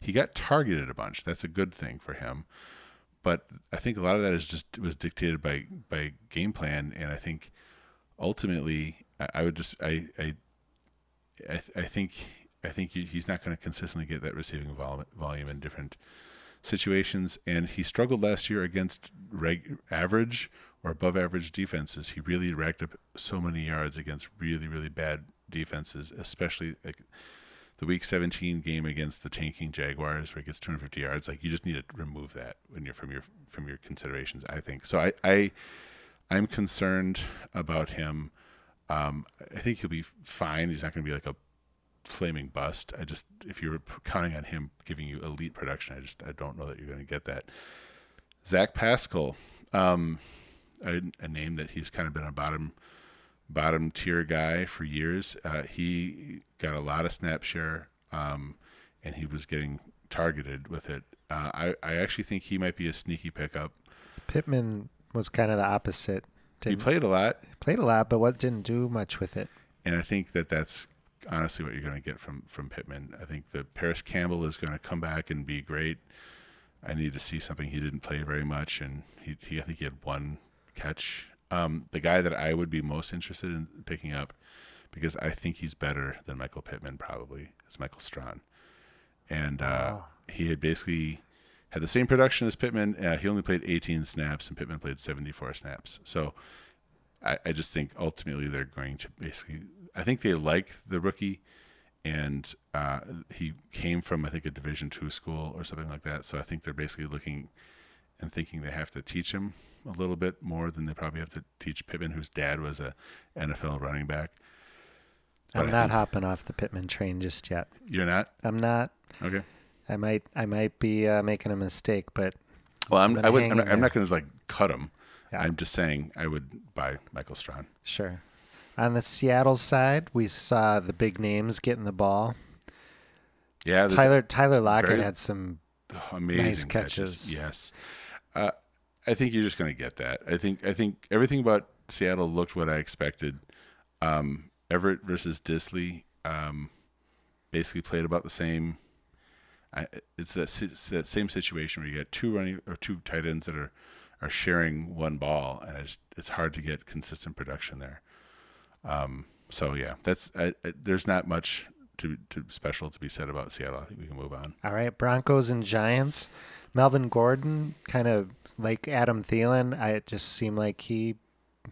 he got targeted a bunch. That's a good thing for him but I think a lot of that is just was dictated by by game plan, and I think ultimately I, I would just I I I, I think I think he's not going to consistently get that receiving vol- volume in different situations, and he struggled last year against reg- average or above average defenses. He really racked up so many yards against really really bad defenses, especially like the week 17 game against the tanking Jaguars where he gets 250 yards like you just need to remove that when you're from your from your considerations I think. So I I I'm concerned about him. Um I think he'll be fine. He's not going to be like a flaming bust. I just if you're counting on him giving you elite production I just I don't know that you're going to get that. Zach Pascal um a, a name that he's kind of been a bottom bottom tier guy for years. Uh, he got a lot of snap share, um, and he was getting targeted with it. Uh, I, I actually think he might be a sneaky pickup. Pittman was kind of the opposite. He played a lot, played a lot, but what didn't do much with it. and I think that that's honestly what you're going to get from from Pittman. I think that Parris Campbell is going to come back and be great. I need to see something. He didn't play very much, and he, he I think he had one catch. Um, the guy that I would be most interested in picking up, because I think he's better than Michael Pittman probably, is Michael Strachan, and uh, Wow. he had basically had the same production as Pittman. Uh, he only played 18 snaps, and Pittman played 74 snaps. So I, I just think ultimately they're going to basically. I think they like the rookie, and uh, he came from I think a Division two school or something like that. So I think they're basically looking and thinking they have to teach him a little bit more than they probably have to teach Pittman, whose dad was a NFL running back. But I'm not hopping off the Pittman train just yet. You're not I'm not. okay. I might. I might be uh, making a mistake, but Well, I'm, gonna I would. I'm not, I'm not going to like cut him. Yeah. I'm just saying I would buy Michael Strachan. sure. On the Seattle side, we saw the big names getting the ball. Yeah, Tyler Tyler Lockett very- had some. amazing Nice catches. catches. Yes, uh, I think you're just going to get that. I think I think everything about Seattle looked what I expected. Um, Everett versus Dissly um, basically played about the same. I, it's that it's that same situation where you got two running or two tight ends that are are sharing one ball, and it's it's hard to get consistent production there. Um, so yeah, that's I, I, there's not much to, to special to be said about Seattle. I think we can move on. All right, Broncos and Giants. Melvin Gordon, kind of like Adam Thielen, I it just seemed like he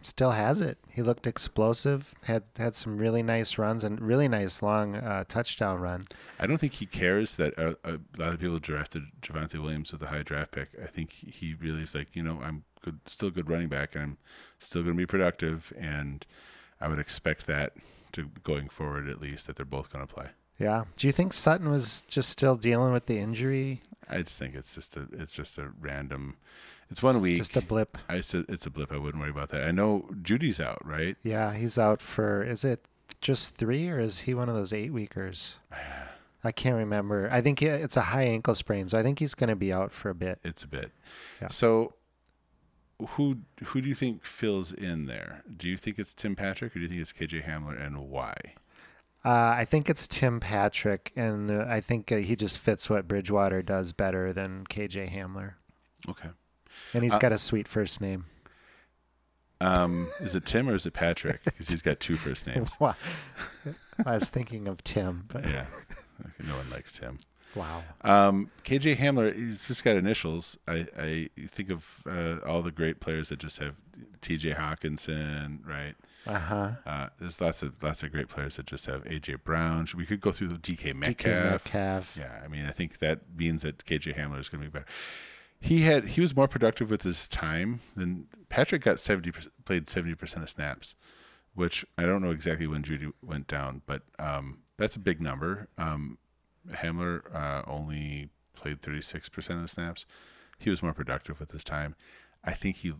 still has it. He looked explosive. had had some really nice runs and really nice long uh, touchdown run. I don't think he cares that a, a lot of people drafted Javonte Williams with a high draft pick. I think he really is like, you know, I'm good, still a good running back, and I'm still going to be productive, and I would expect that to going forward at least that they're both going to play. Yeah. Do you think Sutton was just still dealing with the injury? I just think it's just a it's just a random. It's one week. Just a blip. I, it's a it's a blip. I wouldn't worry about that. I know Jeudy's out, right? Yeah, he's out for. Is it just three or is he one of those eight weekers? I can't remember. I think it's a high ankle sprain, so I think he's going to be out for a bit. It's a bit. Yeah. So, who who do you think fills in there? Do you think it's Tim Patrick or do you think it's KJ Hamler, and why? Uh, I think it's Tim Patrick, and uh, I think uh, he just fits what Bridgewater does better than KJ Hamler. Okay. And he's Uh, got a sweet first name. Um, is it Tim or is it Patrick? Because he's got two first names. Wow. I was thinking of Tim, but Yeah, Okay, no one likes Tim. Wow. Um, KJ Hamler, he's just got initials. I, I think of uh, all the great players that just have T.J. Hockenson, right? Uh huh. Uh, there's lots of lots of great players that just have A.J. Brown. We could go through the D.K. DK Metcalf. Metcalf. Yeah, I mean, I think that means that KJ Hamler is going to be better. he had he was more productive with his time than Patrick got seventy played seventy percent of snaps, which I don't know exactly when Jeudy went down, but um, that's a big number. Um, Hamler uh, only played thirty six percent of the snaps. He was more productive with his time. I think he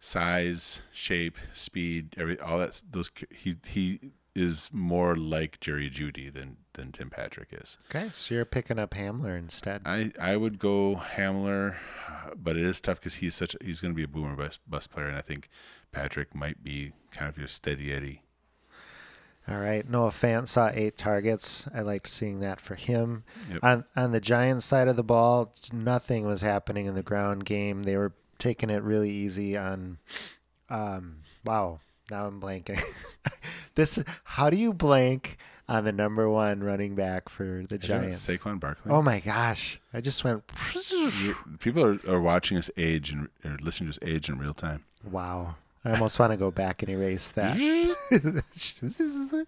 size, shape, speed, every all that those he he is more like Jerry Jeudy than than Tim Patrick is. Okay, so you're picking up Hamler instead. I, I would go Hamler, but it is tough because he's such he's going to be a boomer bust, bust player, and I think Patrick might be kind of your steady Eddie. All right, Noah Fant saw eight targets. I liked seeing that for him. Yep. On on the Giants side of the ball, nothing was happening in the ground game. They were taking it really easy on. Um, wow, now I'm blanking. this how do you blank on the number one running back for the Giants? Saquon Barkley. Oh my gosh, I just went. People are, are watching us age and or listening to us age in real time. Wow. I almost want to go back and erase that.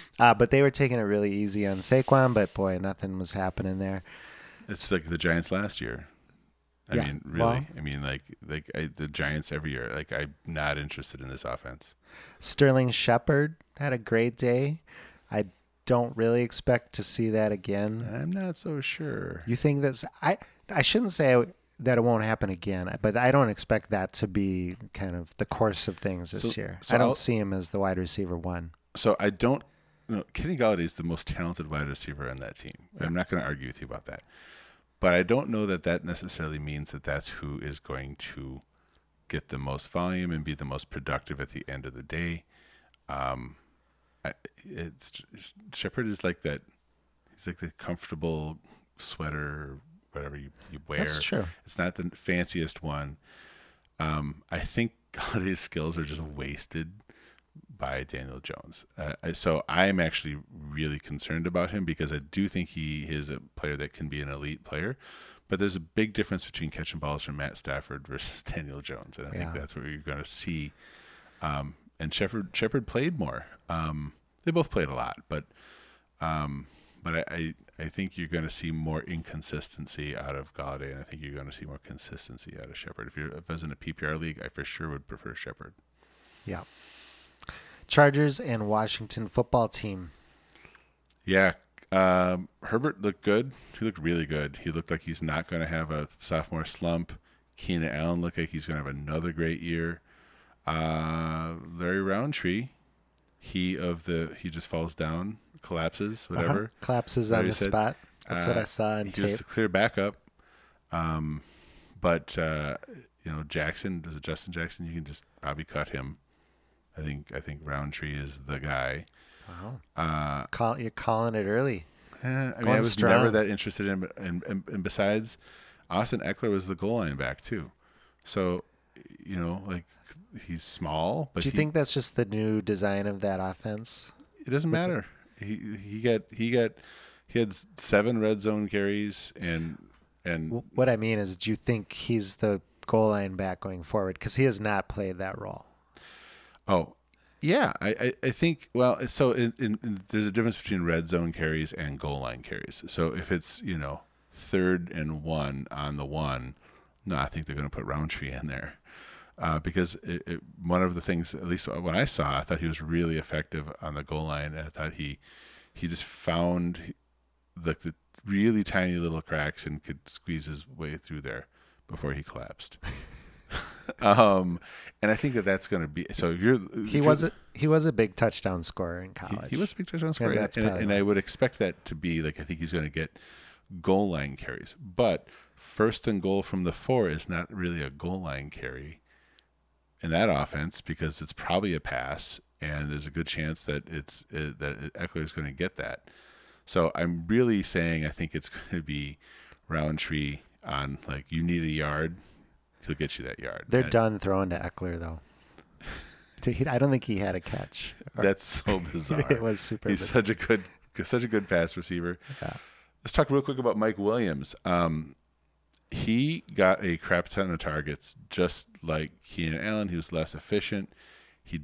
uh, but they were taking it really easy on Saquon, but boy, nothing was happening there. It's like the Giants last year. I Yeah, mean, really. well- I mean, like like I, the Giants every year. Like I'm not interested in this offense. Sterling Shepard had a great day. I don't really expect to see that again. I'm not so sure. You think that's I I shouldn't say that it won't happen again, but I don't expect that to be kind of the course of things this So- year. so I don't I'll- see him as the wide receiver one. So I don't. You know, Kenny Golladay is the most talented wide receiver on that team. I'm not going to argue with you about that. But I don't know that that necessarily means that that's who is going to get the most volume and be the most productive at the end of the day. Um, I, it's, it's Shepard is like that. He's like the comfortable sweater, whatever you, you wear. That's true. It's not the fanciest one. Um, I think Golladay's skills are just wasted by Daniel Jones. Uh, so I'm actually really concerned about him because I do think he is a player that can be an elite player. But there's a big difference between catching balls from Matt Stafford versus Daniel Jones, and I think that's what you're going to see. Um, and Shepard Shepard played more. Um, they both played a lot, but um, but I, I I think you're going to see more inconsistency out of Golladay, and I think you're going to see more consistency out of Shepard. If you're if I was in a PPR league, I for sure would prefer Shepard. Yeah. Chargers and Washington football team. Yeah, um, Herbert looked good. He looked really good. He looked like he's not going to have a sophomore slump. Keenan Allen looked like he's going to have another great year. Uh, Larry Rountree, he of the he just falls down, collapses, whatever. Uh-huh. Collapses on the said, spot. That's what Uh, I saw on he tape. was the clear backup. Um, but uh, you know Jackson, does it Justin Jackson? You can just probably cut him. I think I think Rountree is the guy. Wow. Uh, Call, you're calling it early. eh, I mean, I was strong. never that interested in, and, and and besides, Austin Ekeler was the goal line back too. So, you know, like he's small, but Do you he- think that's just the new design of that offense? it doesn't matter? He he got he got he had seven red zone carries and and What I mean is, do you think he's the goal line back going forward? Because he has not played that role. Oh, yeah. I, I, I think, well, so in, in, in, there's a difference between red zone carries and goal line carries. So if it's, you know, third and one on the one, no, I think they're going to put Rountree in there. Uh, because it, it, one of the things, at least when I saw, I thought he was really effective on the goal line, and I thought he he just found like the really tiny little cracks and could squeeze his way through there before he collapsed. um, and I think that that's going to be so. If you're if He you're- was a, he was a big touchdown scorer in college. he was a big touchdown scorer, and, and, and. I would expect that to be like I think he's going to get goal line carries, but first and goal from the four is not really a goal line carry in that offense because it's probably a pass, and there's a good chance that it's uh, that Ekeler is going to get that. So I'm really saying I think it's going to be Rountree on like you need a yard, he'll get you that yard. They're And done throwing to Ekeler though. I don't think he had a catch. Or- That's so bizarre. it was super. He's bizarre. such a good, such a good pass receiver. Yeah. Let's talk real quick about Mike Williams. Um, he got a crap ton of targets, just like Keenan Allen. He was less efficient. He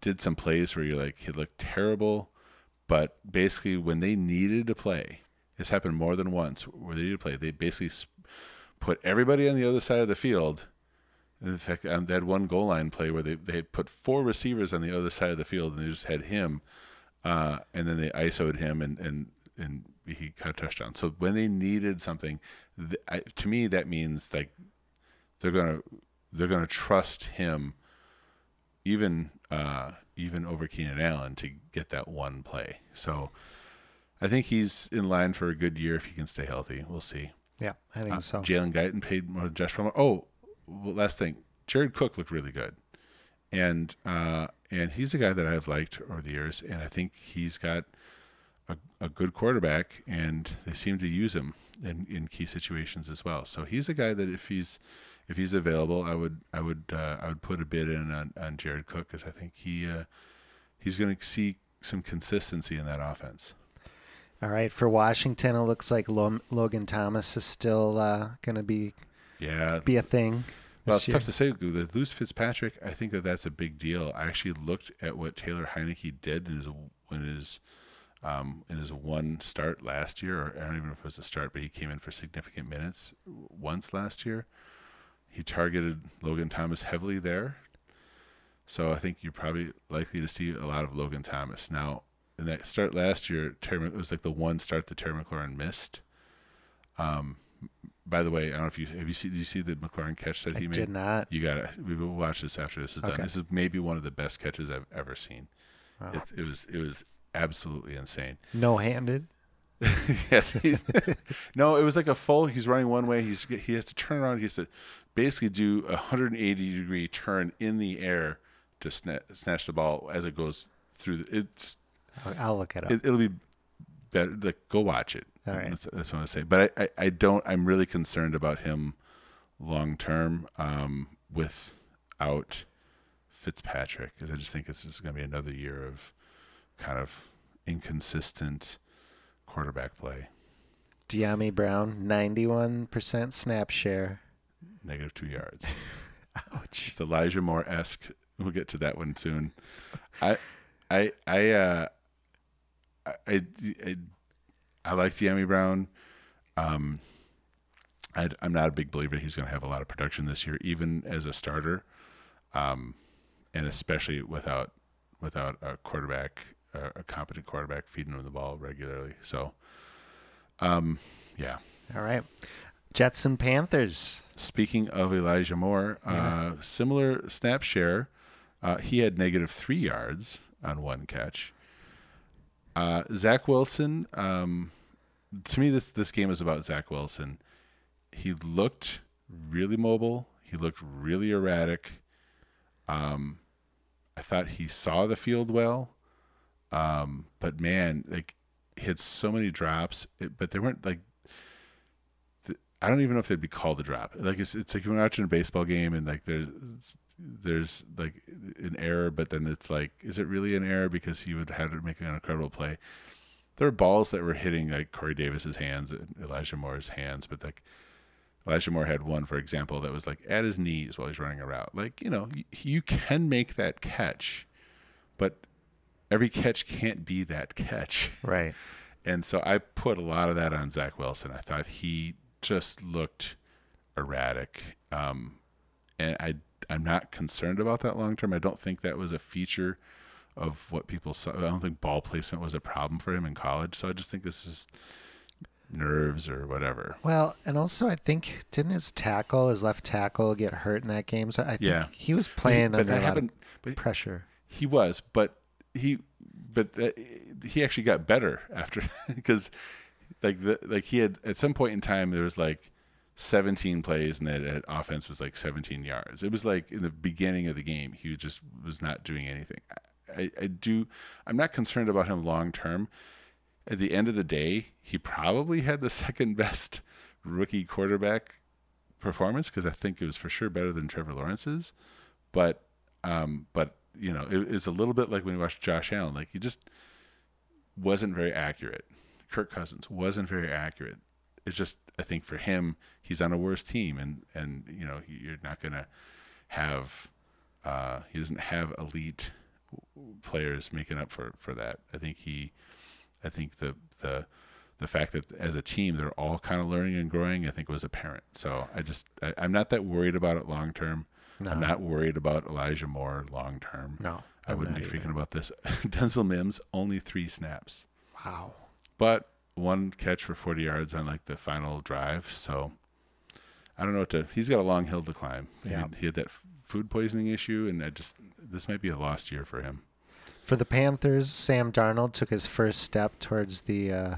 did some plays where you're like, he looked terrible, but basically when they needed to play, this happened more than once. Where they needed to play, they basically put everybody on the other side of the field. In fact, um, they had one goal line play where they, they put four receivers on the other side of the field, and they just had him, uh, and then they ISO'd him, and, and, and he caught a touchdown. So when they needed something, th- I, to me that means like they're gonna they're gonna trust him, even uh, even over Keenan Allen to get that one play. So I think he's in line for a good year if he can stay healthy. We'll see. Yeah, I think Uh, so. Jalen Guyton paid more than Josh Palmer. Oh, well, last thing, Jared Cook looked really good, and uh, and he's a guy that I've liked over the years, and I think he's got a, a good quarterback, and they seem to use him in, in key situations as well. So he's a guy that if he's if he's available, I would I would uh, I would put a bid in on, on Jared Cook because I think he uh, he's going to see some consistency in that offense. All right, for Washington, it looks like Logan Thomas is still uh, going to be Yeah, be a thing. Well, it's year. tough to say. They lose Fitzpatrick. I think that that's a big deal. I actually looked at what Taylor Heinicke did in his in his um, in his one start last year, or I don't even know if it was a start, but he came in for significant minutes once last year. He targeted Logan Thomas heavily there, so I think you're probably likely to see a lot of Logan Thomas now. In that start last year, Terry, it was like the one start that Terry McLaurin missed. Um, by the way, I don't know if you have you see did you see the McLaurin catch that I he made? did not. You got to We will watch this after this is done. Okay. This is maybe one of the best catches I've ever seen. Wow. It, it was it was absolutely insane. No handed. yes. he- no, it was like a full. He's running one way. He's he has to turn around. He has to basically do a 180 degree turn in the air to sna- snatch the ball as it goes through. The, it just I'll, look it up. it, it'll be better. Like, go watch it. All right. That's, that's what I say. But I, I, I don't. I'm really concerned about him long term um, without Fitzpatrick because I just think this is going to be another year of kind of inconsistent quarterback play. Dyami Brown, 91% snap share. Negative two yards. Ouch. It's Elijah Moore esque. We'll get to that one soon. I, I, I, uh, I, I, I, like Dyami Brown. Um, I, I'm not a big believer he's going to have a lot of production this year, even as a starter, um, and especially without without a quarterback, uh, a competent quarterback feeding him the ball regularly. So, um, yeah. All right. Jets and Panthers. Speaking of Elijah Moore, uh, similar snap share. Uh, he had negative three yards on one catch. Uh, Zach Wilson. Um, to me, this this game is about Zach Wilson. He looked really mobile. He looked really erratic. Um, I thought he saw the field well, um, but man, like had so many drops, it, but they weren't like I don't even know if they'd be called a drop. Like it's it's like you're watching a baseball game and like there's there's like an error, but then it's like, is it really an error because he would have to make an incredible play? There were balls that were hitting like Corey Davis's hands and Elijah Moore's hands, but like Elijah Moore had one, for example, that was like at his knees while he's running a route. Like you know, you, you can make that catch, but every catch can't be that catch. Right. And so I put a lot of that on Zach Wilson. I thought he just looked erratic. Um, and I, I'm not concerned about that long term. I don't think that was a feature of what people saw. I don't think ball placement was a problem for him in college. So I just think this is nerves or whatever. Well, and also I think didn't his tackle, his left tackle, get hurt in that game? So I think Yeah. he was playing but under a lot of pressure. He was, but he, but he actually got better after because, like the like he had at some point in time there was like 17 plays and that that offense was like 17 yards. It was like in the beginning of the game he just was not doing anything. I, I do. I'm not concerned about him long term. At the end of the day, he probably had the second best rookie quarterback performance because I think it was for sure better than Trevor Lawrence's. But um, but you know, it, it's a little bit like when you watch Josh Allen. Like he just wasn't very accurate. Kirk Cousins wasn't very accurate. It's just I think for him, he's on a worse team, and and you know you're not gonna have uh, he doesn't have elite players making up for for that. I think he, I think the the the fact that as a team they're all kind of learning and growing, I think was apparent. So I just I, I'm not that worried about it long term. I'm not worried about Elijah Moore long term. No, I I'm wouldn't be freaking about this. Denzel Mims only three snaps, Wow. but one catch for 40 yards on like the final drive. So I don't know what to. He's got a long hill to climb. He- Yeah. He, had that f- food poisoning issue, and I just this might be a lost year for him. For the Panthers, Sam Darnold took his first step towards the uh,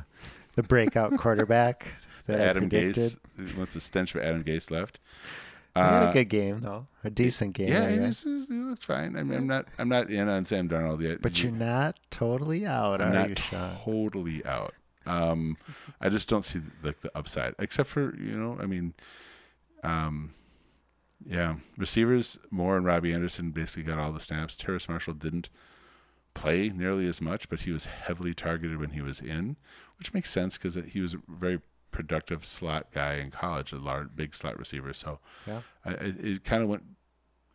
the breakout quarterback that Adam Gase, once the stench of Adam Gase left. He had Uh, a good game though, a decent game. Yeah, he, guess. he looks fine. I mean, I'm not. I'm not in on Sam Darnold yet. But you're not totally out, I'm are not you, totally out. Um, I just don't see like the upside, except for you know, I mean, um, yeah, receivers Moore and Robbie Anderson basically got all the snaps. Terrace Marshall didn't play nearly as much, but he was heavily targeted when he was in, which makes sense because he was very productive slot guy in college, a large, big slot receiver. So Yeah. I, it kind of went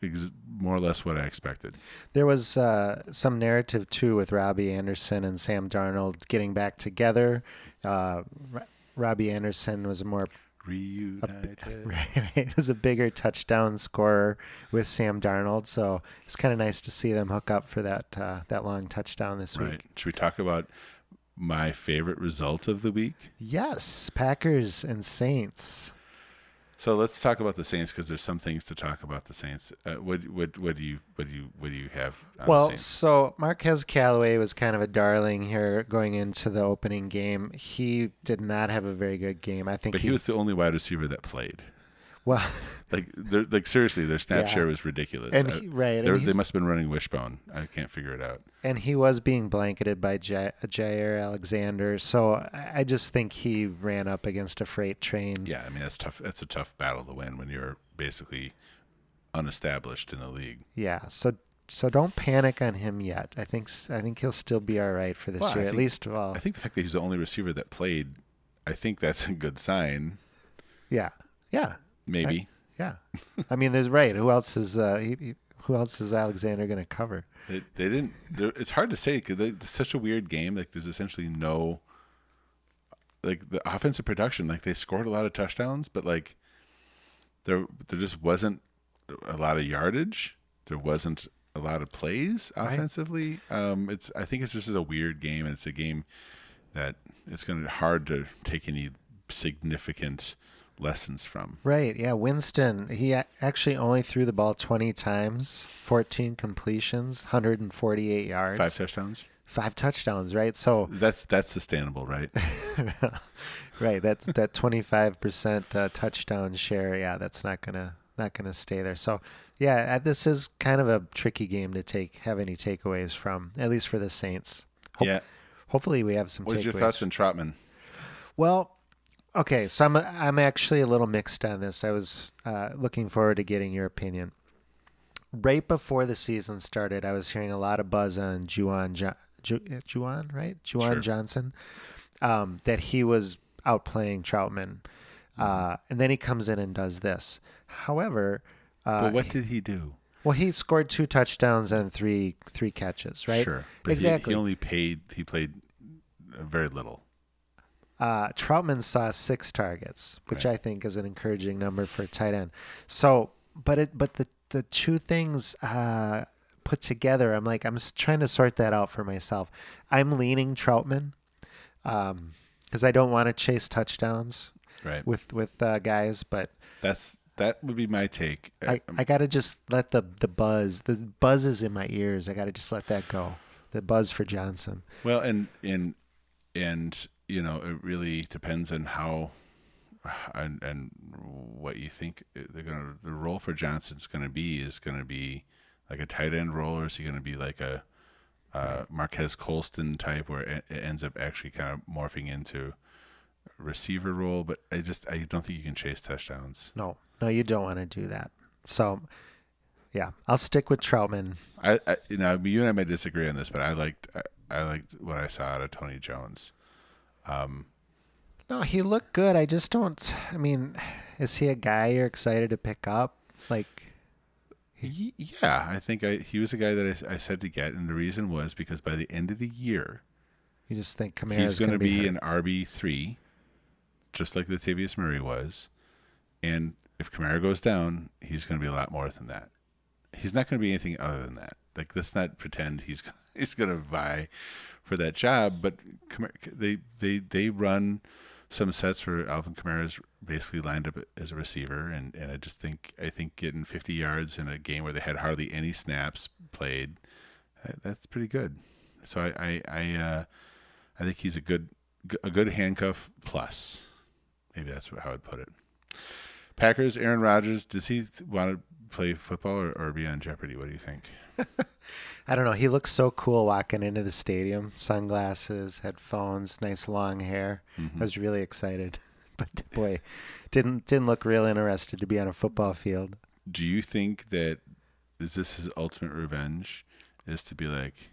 ex- more or less what I expected. There was uh, some narrative too with Robbie Anderson and Sam Darnold getting back together. Uh, Ro- Robbie Anderson was a more Reunited. right, was a bigger touchdown scorer with Sam Darnold, so it's kind of nice to see them hook up for that uh, that long touchdown this week. Right. Should we talk about my favorite result of the week? Yes, Packers and Saints. So let's talk about the Saints because there's some things to talk about the Saints. Uh, what what what do you what do you what do you have? On Well, so Marquez Callaway was kind of a darling here going into the opening game. He did not have a very good game. I think but he was the only wide receiver that played. Well, Like like seriously, their snap Yeah. share was ridiculous. And Uh, he- right, and they must have been running wishbone. I can't figure it out. and he was being blanketed by J- Jaire Alexander. So I just think he ran up against a freight train. Yeah, I mean that's tough. That's a tough battle to win when you're basically unestablished in the league. Yeah, so so don't panic on him yet. I think I think he'll still be all right for this Well, year. At least, well, I think the fact that he's the only receiver that played, I think that's a good sign. yeah, yeah, Maybe. yeah. I mean, there's right. Who else is uh, he, he- who else is Alexander going to cover? They, they didn't. It's hard to say because it's such a weird game. Like there's essentially no, like the offensive production. Like they scored a lot of touchdowns, but like there there just wasn't a lot of yardage. There wasn't a lot of plays Right. offensively. Um, it's I think it's just a weird game, and it's a game that it's going to be hard to take any significant lessons from. Right. Yeah. Winston, he actually only threw the ball 20 times, 14 completions, 148 yards, Five touchdowns. five touchdowns. Right. So, That's that's sustainable, right? right. That's that 25% uh, touchdown share. Yeah. That's not going to, not to stay there. So, yeah, uh, this is kind of a tricky game to take, have any takeaways from, at least for the Saints. Hope- yeah. Hopefully we have some What's your thoughts on Trautman? Well, okay, so I'm I'm actually a little mixed on this. I was uh, looking forward to getting your opinion. Right before the season started, I was hearing a lot of buzz on Juwan jo- Ju- uh, Juwan, right? Juwan Sure. Johnson, um, that he was outplaying Trautman, uh, and then he comes in and does this. However, uh, But what did he do? well, he scored two touchdowns and three three catches, right? Sure. But exactly. He, only paid. He played very little. Uh, Trautman saw six targets, which Right. I think is an encouraging number for a tight end. So, but it, but the the two things uh, put together, I'm like, I'm trying to sort that out for myself. I'm leaning Trautman because I don't want to chase touchdowns Right. with with uh, guys, but That's that would be my take. I, I got to just let the the buzz, the buzz is in my ears. I got to just let that go. The buzz for Johnson. well, and and and you know, it really depends on how and and what you think they're gonna the role for Johnson's gonna be is gonna be like a tight end role, or is he gonna be like a uh, Marques Colston type, where it, it ends up actually kind of morphing into receiver role? But I just I don't think you can chase touchdowns. No, no, you don't want to do that. So, yeah, I'll stick with Trautman. I, I you know you and I may disagree on this, but I liked I, I liked what I saw out of Tony Jones. Um, no, he looked good. I just don't. I mean, is he a guy you're excited to pick up? Like, He, yeah, I think I, he was a guy that I, I said to get, and the reason was because by the end of the year, You just think Kamara He's is going to be, be, an RB three, just like Latavius Murray was. And if Kamara goes down, he's going to be a lot more than that. He's not going to be anything other than that. Like let's not pretend he's he's going to vie for that job. But they they they run some sets where Alvin Kamara is basically lined up as a receiver, and, and I just think I think getting 50 yards in a game where they had hardly any snaps played, uh, that's pretty good. So I I I, uh, I think he's a good a good handcuff plus. Maybe that's how I'd put it. Packers, Aaron Rodgers, does he want to play football or, or be on Jeopardy? What do you think? I don't know. He looks so cool walking into the stadium. Sunglasses, headphones, nice long hair. Mm-hmm. I was really excited. But boy, didn't didn't look real interested to be on a football field. Do you think that is this his ultimate revenge? Is to be like,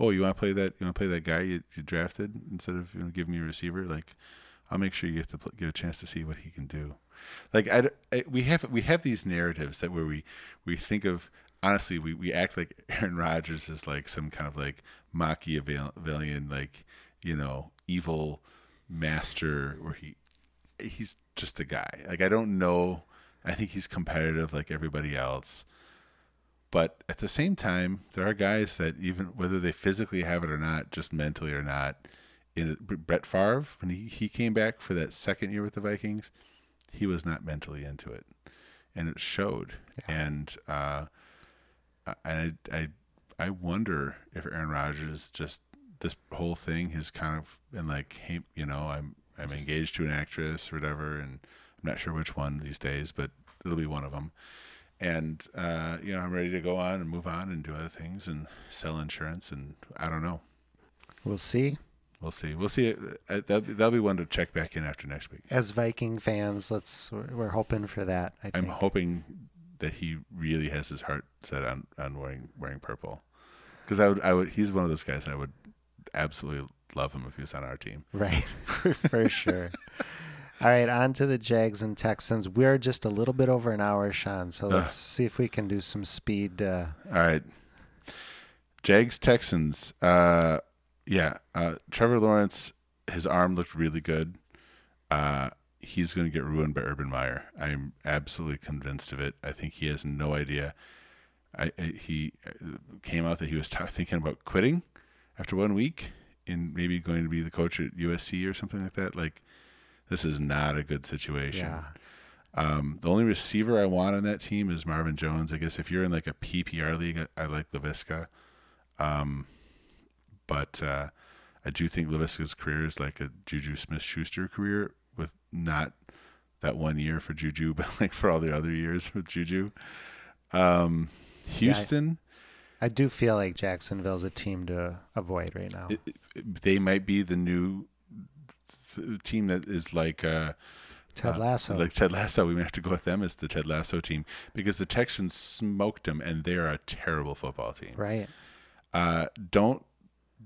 oh, you want to play that? You want to play that guy you, you drafted instead of you know, giving me a receiver? Like, I'll make sure you get to pl- get a chance to see what he can do. Like, I, I, we have we have these narratives that where we we think of honestly, we, we act like Aaron Rodgers is like some kind of like Machiavellian, like, you know, evil master where he, he's just a guy. Like, I don't know. I think he's competitive like everybody else. But at the same time, there are guys that even whether they physically have it or not, just mentally or not, in Brett Favre, when he, he came back for that second year with the Vikings, he was not mentally into it. And it showed. Yeah. And, uh, I, I, I wonder if Aaron Rodgers just this whole thing has kind of been like, hey, you know, I'm I'm engaged to an actress or whatever, and I'm not sure which one these days, but it'll be one of them. And uh, you know, I'm ready to go on and move on and do other things and sell insurance, and I don't know. We'll see. We'll see. We'll see. Uh, that'll, be, that'll be one to check back in after next week. As Viking fans, let's we're hoping for that. I am hoping that he really has his heart set on, on wearing wearing purple. Because I would I would he's one of those guys I would absolutely love him if he was on our team. Right, for sure. All right, on to the Jags and Texans. We're just a little bit over an hour, Sean. So let's uh, see if we can do some speed. Uh... All right, Jags Texans. Uh, yeah, uh, Trevor Lawrence. His arm looked really good. Uh, he's going to get ruined by Urban Meyer. I'm absolutely convinced of it. I think he has no idea. I, I he uh, came out that he was t- thinking about quitting after one week and maybe going to be the coach at USC or something like that. Like, this is not a good situation. Yeah. Um, the only receiver I want on that team is Marvin Jones. I guess if you're in like a PPR league, I, I like Laviska. Um, but uh, I do think Laviska's career is like a Juju Smith Schuster career with not that one year for Juju, but like for all the other years with Juju. Um, Houston. Yeah, I, I, do feel like Jacksonville's a team to avoid right now. It, it, they might be the new th- team that is like uh, Ted uh, Lasso. Uh, like Ted Lasso, we may have to go with them as the Ted Lasso team because the Texans smoked them, and they're a terrible football team. Right. Uh, don't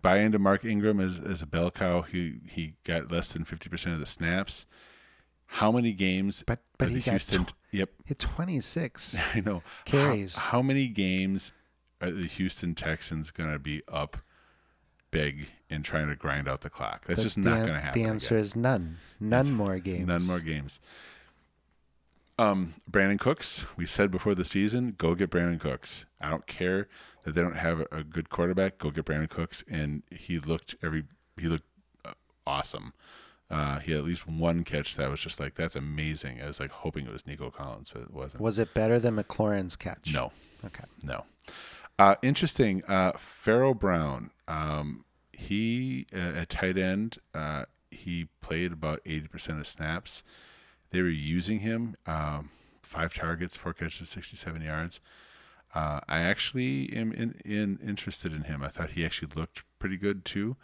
buy into Mark Ingram as, as a bell cow. He he got less than fifty percent of the snaps. How many games? But but he Houston, got tw- yep hit twenty six. I know carries. How, how, many games are the Houston Texans going to be up big and trying to grind out the clock? That's just not going to happen. The answer again. is none. None more games. None more games. Um, Brandin Cooks. We said before the season, go get Brandin Cooks. I don't care that they don't have a, good quarterback, go get Brandin Cooks, and he looked every he looked uh, awesome. Uh, he had at least one catch that was just like that's amazing. I was like hoping it was Nico Collins, but it wasn't. Was it better than McLaurin's catch? No. Okay. No. Uh, interesting. Uh, Pharaoh Brown. Um, he uh, at tight end. Uh, he played about eighty percent of snaps. They were using him. Um, five targets, four catches, sixty-seven yards. Uh, I actually am in, in, interested in him. I thought he actually looked pretty good too.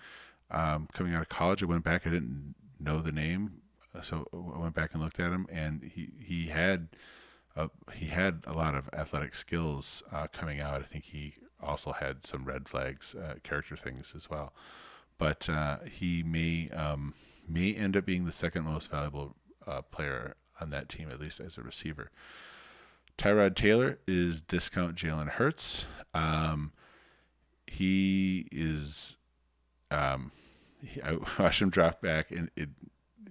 Um, coming out of college, I went back. I didn't know the name, so I went back and looked at him, and he he had a, he had a lot of athletic skills uh, coming out. I think he also had some red flags, uh, character things as well. But uh, he may um, may end up being the second most valuable uh, player on that team, at least as a receiver. Tyrod Taylor is discount Jalen Hurts. Um, he is, um, he, I watched him drop back, and it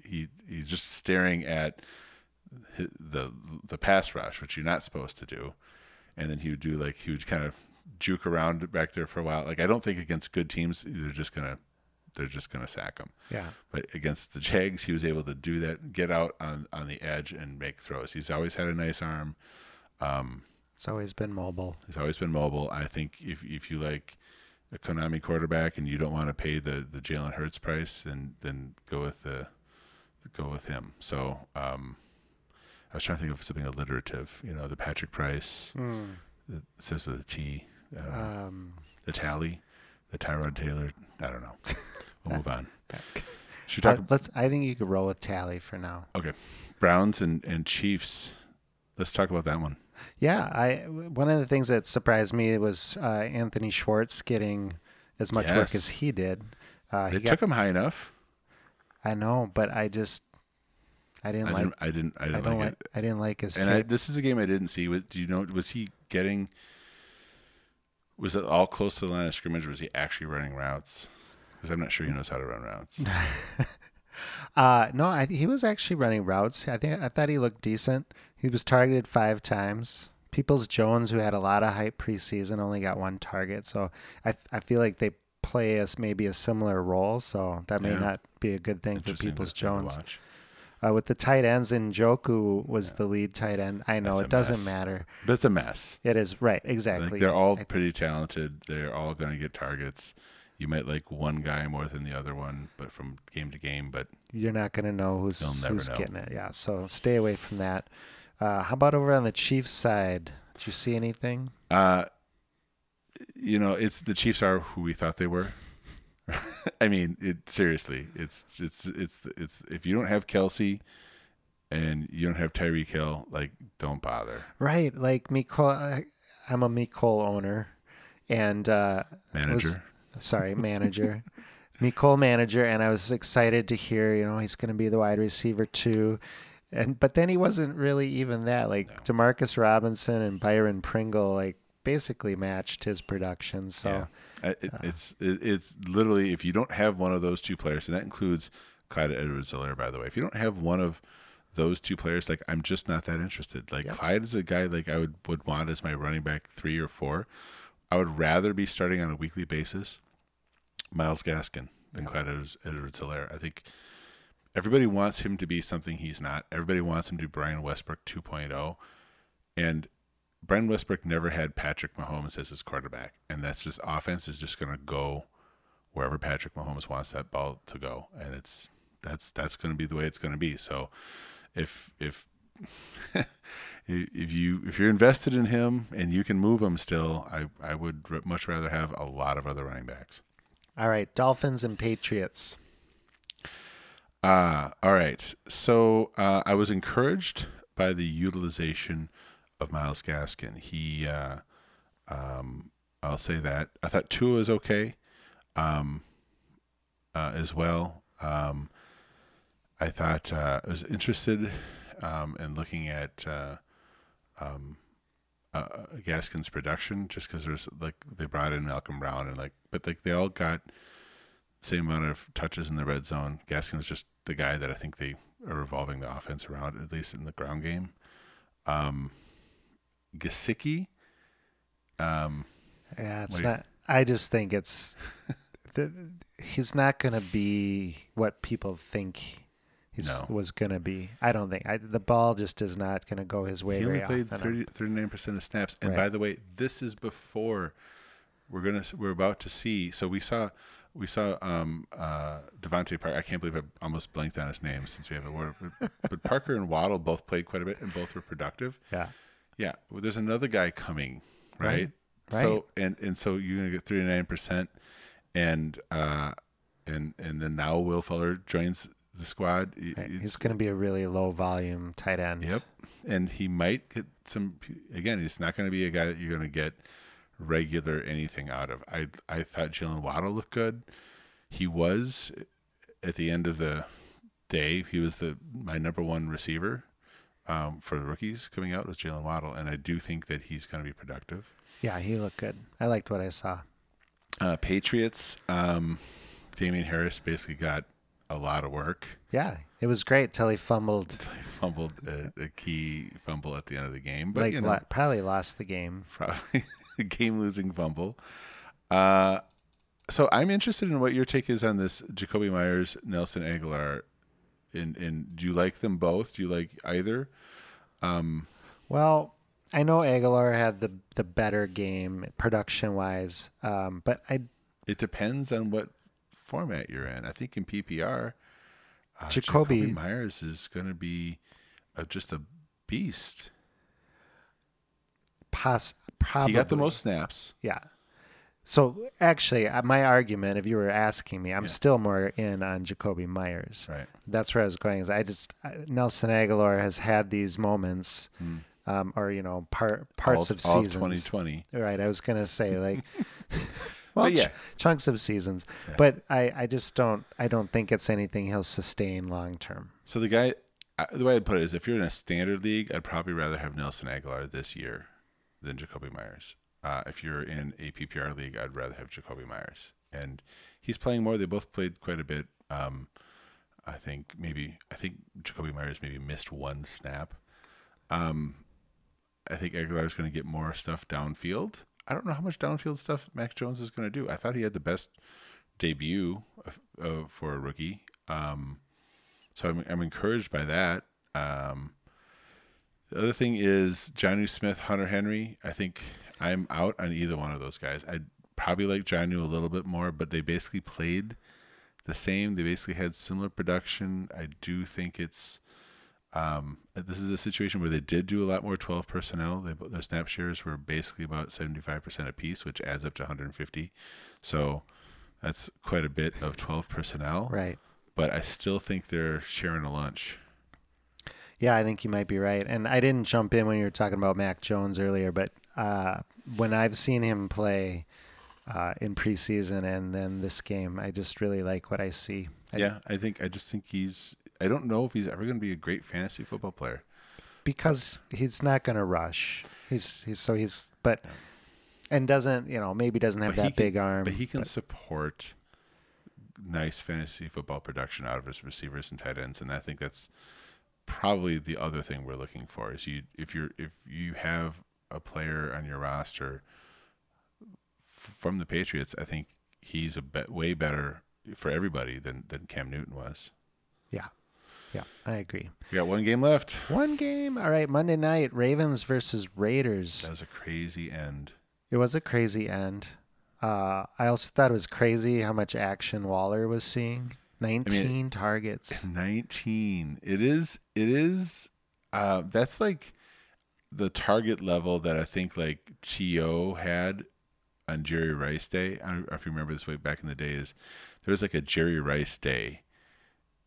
he he's just staring at hi- the the pass rush, which you're not supposed to do, and then he would do like he would kind of juke around back there for a while. Like I don't think against good teams they're just gonna they're just gonna sack him. Yeah. But against the Jags, he was able to do that, get out on on the edge and make throws. He's always had a nice arm. It's always been mobile. He's always been mobile. I think if if you like a Konami quarterback and you don't want to pay the the Jalen Hurts price, then then go with the go with him. So um, I was trying to think of something alliterative. You know, the Patrick Price. It says with a T. Uh, Um, the Tally, the Tyrod Taylor. I don't know. We'll move on. Should we uh, talk? let's. I think you could roll with Tally for now. okay, Browns and and Chiefs. Let's talk about that one. Yeah, I one of the things that surprised me was uh, Anthony Schwartz getting as much work as he did. Uh, They he got, took him high enough. I know, but I just I didn't I like. didn't. I didn't. I I didn't don't like like. it. I didn't like his And I, this is a game I didn't see. Was, do you know? Was he getting? Was it all close to the line of scrimmage? Or was he actually running routes? Because I'm not sure he knows how to run routes. Uh, no, I, he was actually running routes. I think I thought he looked decent. He was targeted five times. Peoples Jones, who had a lot of hype preseason, only got one target. So I I feel like they play us maybe a similar role. So that may Yeah. not be a good thing for Peoples Jones. Uh, with the tight ends, and Njoku was the lead tight end. I know it doesn't mess. matter. But it's a mess. It is right, Like exactly. they're all I- pretty talented. They're all going to get targets. You might like one guy more than the other one, but from game to game. But you're not going to know who's who's know. getting it. Yeah, so stay away from that. Uh, how about over on the Chiefs side? Did you see anything? uh, you know, it's the Chiefs are who we thought they were. I mean, it seriously. It's it's it's it's if you don't have Kelce and you don't have Tyreek Hill, like don't bother. Right, like. I- I'm a Mecole owner, and uh, was- Manager. sorry, manager. Mecole manager, and I was excited to hear, you know, he's going to be the wide receiver too. And but then he wasn't really even that. Like Demarcus Robinson and Byron Pringle, like basically matched his production. So Yeah. It, uh. it's it, it's literally if you don't have one of those two players, and that includes Clyde Edwards-Helaire, by the way. If you don't have one of those two players, like I'm just not that interested. Like Clyde is a guy like I would would want as my running back three or four. I would rather be starting on a weekly basis Myles Gaskin than Clyde Edwards- Edwards-Helaire. I think everybody wants him to be something he's not. Everybody wants him to be Brian Westbrook 2.0, and Brian Westbrook never had Patrick Mahomes as his quarterback, and that's just offense is just going to go wherever Patrick Mahomes wants that ball to go, and it's that's that's going to be the way it's going to be. So, if if if you if you're invested in him and you can move him still, I I would much rather have a lot of other running backs. all right, Dolphins and Patriots. Uh, all right. So uh, I was encouraged by the utilization of Myles Gaskin. He, uh, um, I'll say that. I thought Tua was okay um, uh, as well. Um, I thought uh, I was interested um, in looking at uh, um, uh, Gaskin's production just because there's like they brought in Malcolm Brown and like, but like they all got same amount of touches in the red zone. Gaskin was just the guy that I think they are revolving the offense around, at least in the ground game. Um, Gesicki, um, Yeah, it's not. I just think it's. the, he's not going to be what people think he No. was going to be. I don't think. I, the ball just is not going to go his way he only played 39% of snaps. And Right. by the way, this is before we're gonna we're about to see. So we saw we saw um, uh, DeVante Parker. I can't believe I almost blanked on his name since we have a word. But Parker and Waddle both played quite a bit, and both were productive. Yeah. Yeah, well, there's another guy coming, right? Right. So and and so you're gonna get 39 percent, and uh, and and then now Will Fuller joins the squad. Right. He's going to be a really low volume tight end. Yep, and he might get some. Again, he's not going to be a guy that you're going to get regular anything out of. I I thought Jaylen Waddle looked good. He was at the end of the day. He was the my number one receiver um, for the rookies coming out was Jaylen Waddle, and I do think that he's going to be productive. Yeah, he looked good. I liked what I saw. Uh, Patriots. Um, Damien Harris basically got a lot of work. Yeah, it was great till he fumbled. He fumbled a, a key fumble at the end of the game, but like you know, lo- probably lost the game. probably a game-losing fumble. Uh, so I'm interested in what your take is on this Jakobi Meyers, Nelson Agholor. In in do you like them both? Do you like either? Well, I know Agholor had the the better game production wise, um, but I It depends on what format you're in. I think in PPR, uh, Jakobi- Meyers is going to be uh just a beast. poss probably He got the most snaps. Yeah. So actually, uh, my argument, if you were asking me, I'm still more in on Jakobi Meyers. Right. That's where I was going. Is I just Nelson Agholor has had these moments, um, or you know, part parts all, of all seasons. 2020. Right. I was gonna say like, well, But yeah. ch- chunks of seasons, but I, I just don't I don't think it's anything he'll sustain long term. So the guy, uh, the way I'd put it is, if you're in a standard league, I'd probably rather have Nelson Agholor this year than Jakobi Meyers. Uh, if you're in a PPR league, I'd rather have Jakobi Meyers, and he's playing more. They both played quite a bit. Um, I think maybe I think Jakobi Meyers maybe missed one snap. Um, I think Agholor's going to get more stuff downfield. I don't know how much downfield stuff Mac Jones is going to do. I thought he had the best debut for a rookie. Um, so I'm, I'm encouraged by that. Um, the other thing is Jonnu Smith, Hunter Henry. I think I'm out on either one of those guys. I'd probably like Jonnu a little bit more, but they basically played the same. They basically had similar production. I do think it's um, this is a situation where they did do a lot more 12 personnel. They, their snap shares were basically about 75% apiece, which adds up to 150. So that's quite a bit of 12 personnel Right. but I still think they're sharing a lunch. Yeah, I think you might be right. And I didn't jump in when you were talking about Mac Jones earlier, but uh, when I've seen him play uh, in preseason and then this game, I just really like what I see. I- yeah, I think I just think he's. I don't know if he's ever going to be a great fantasy football player. because he's not going to rush. He's he's so he's but and doesn't you know maybe doesn't have But that can- big arm. but he can support nice fantasy football production out of his receivers and tight ends, and I think that's probably the other thing we're looking for. Is you if you're if you have a player on your roster from the Patriots, I think he's a bet way better for everybody than than Cam Newton was. yeah, yeah, I agree. We got one game left. One game, all right. Monday night, Ravens versus Raiders. That was a crazy end. It was a crazy end. Uh, I also thought it was crazy how much action Waller was seeing. Nineteen targets. 19 it is it is uh that's like the target level that i think like to had on jerry rice day i don't know if you remember this way back in the day is there was like a jerry rice day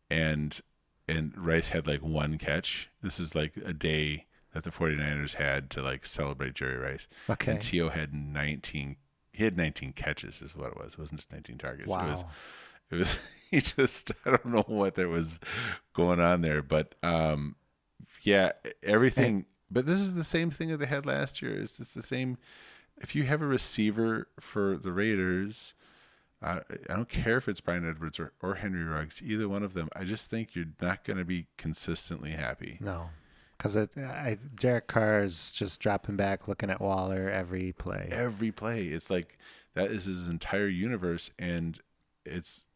and and rice had like one catch this is like a day that the 49ers had to like celebrate jerry rice Okay. and to had 19 he had 19 catches is what it was it wasn't just 19 targets Wow. it was it was he just I don't know what there was going on there, but um, yeah, everything. But this is the same thing that they had last year. It's just the same. If you have a receiver for the Raiders, uh, I don't care if it's Bryan Edwards or, or Henry Ruggs, either one of them. I just think you're not going to be consistently happy. No, because I Derek Carr is just dropping back, looking at Waller every play. Every play, it's like that is his entire universe, and it's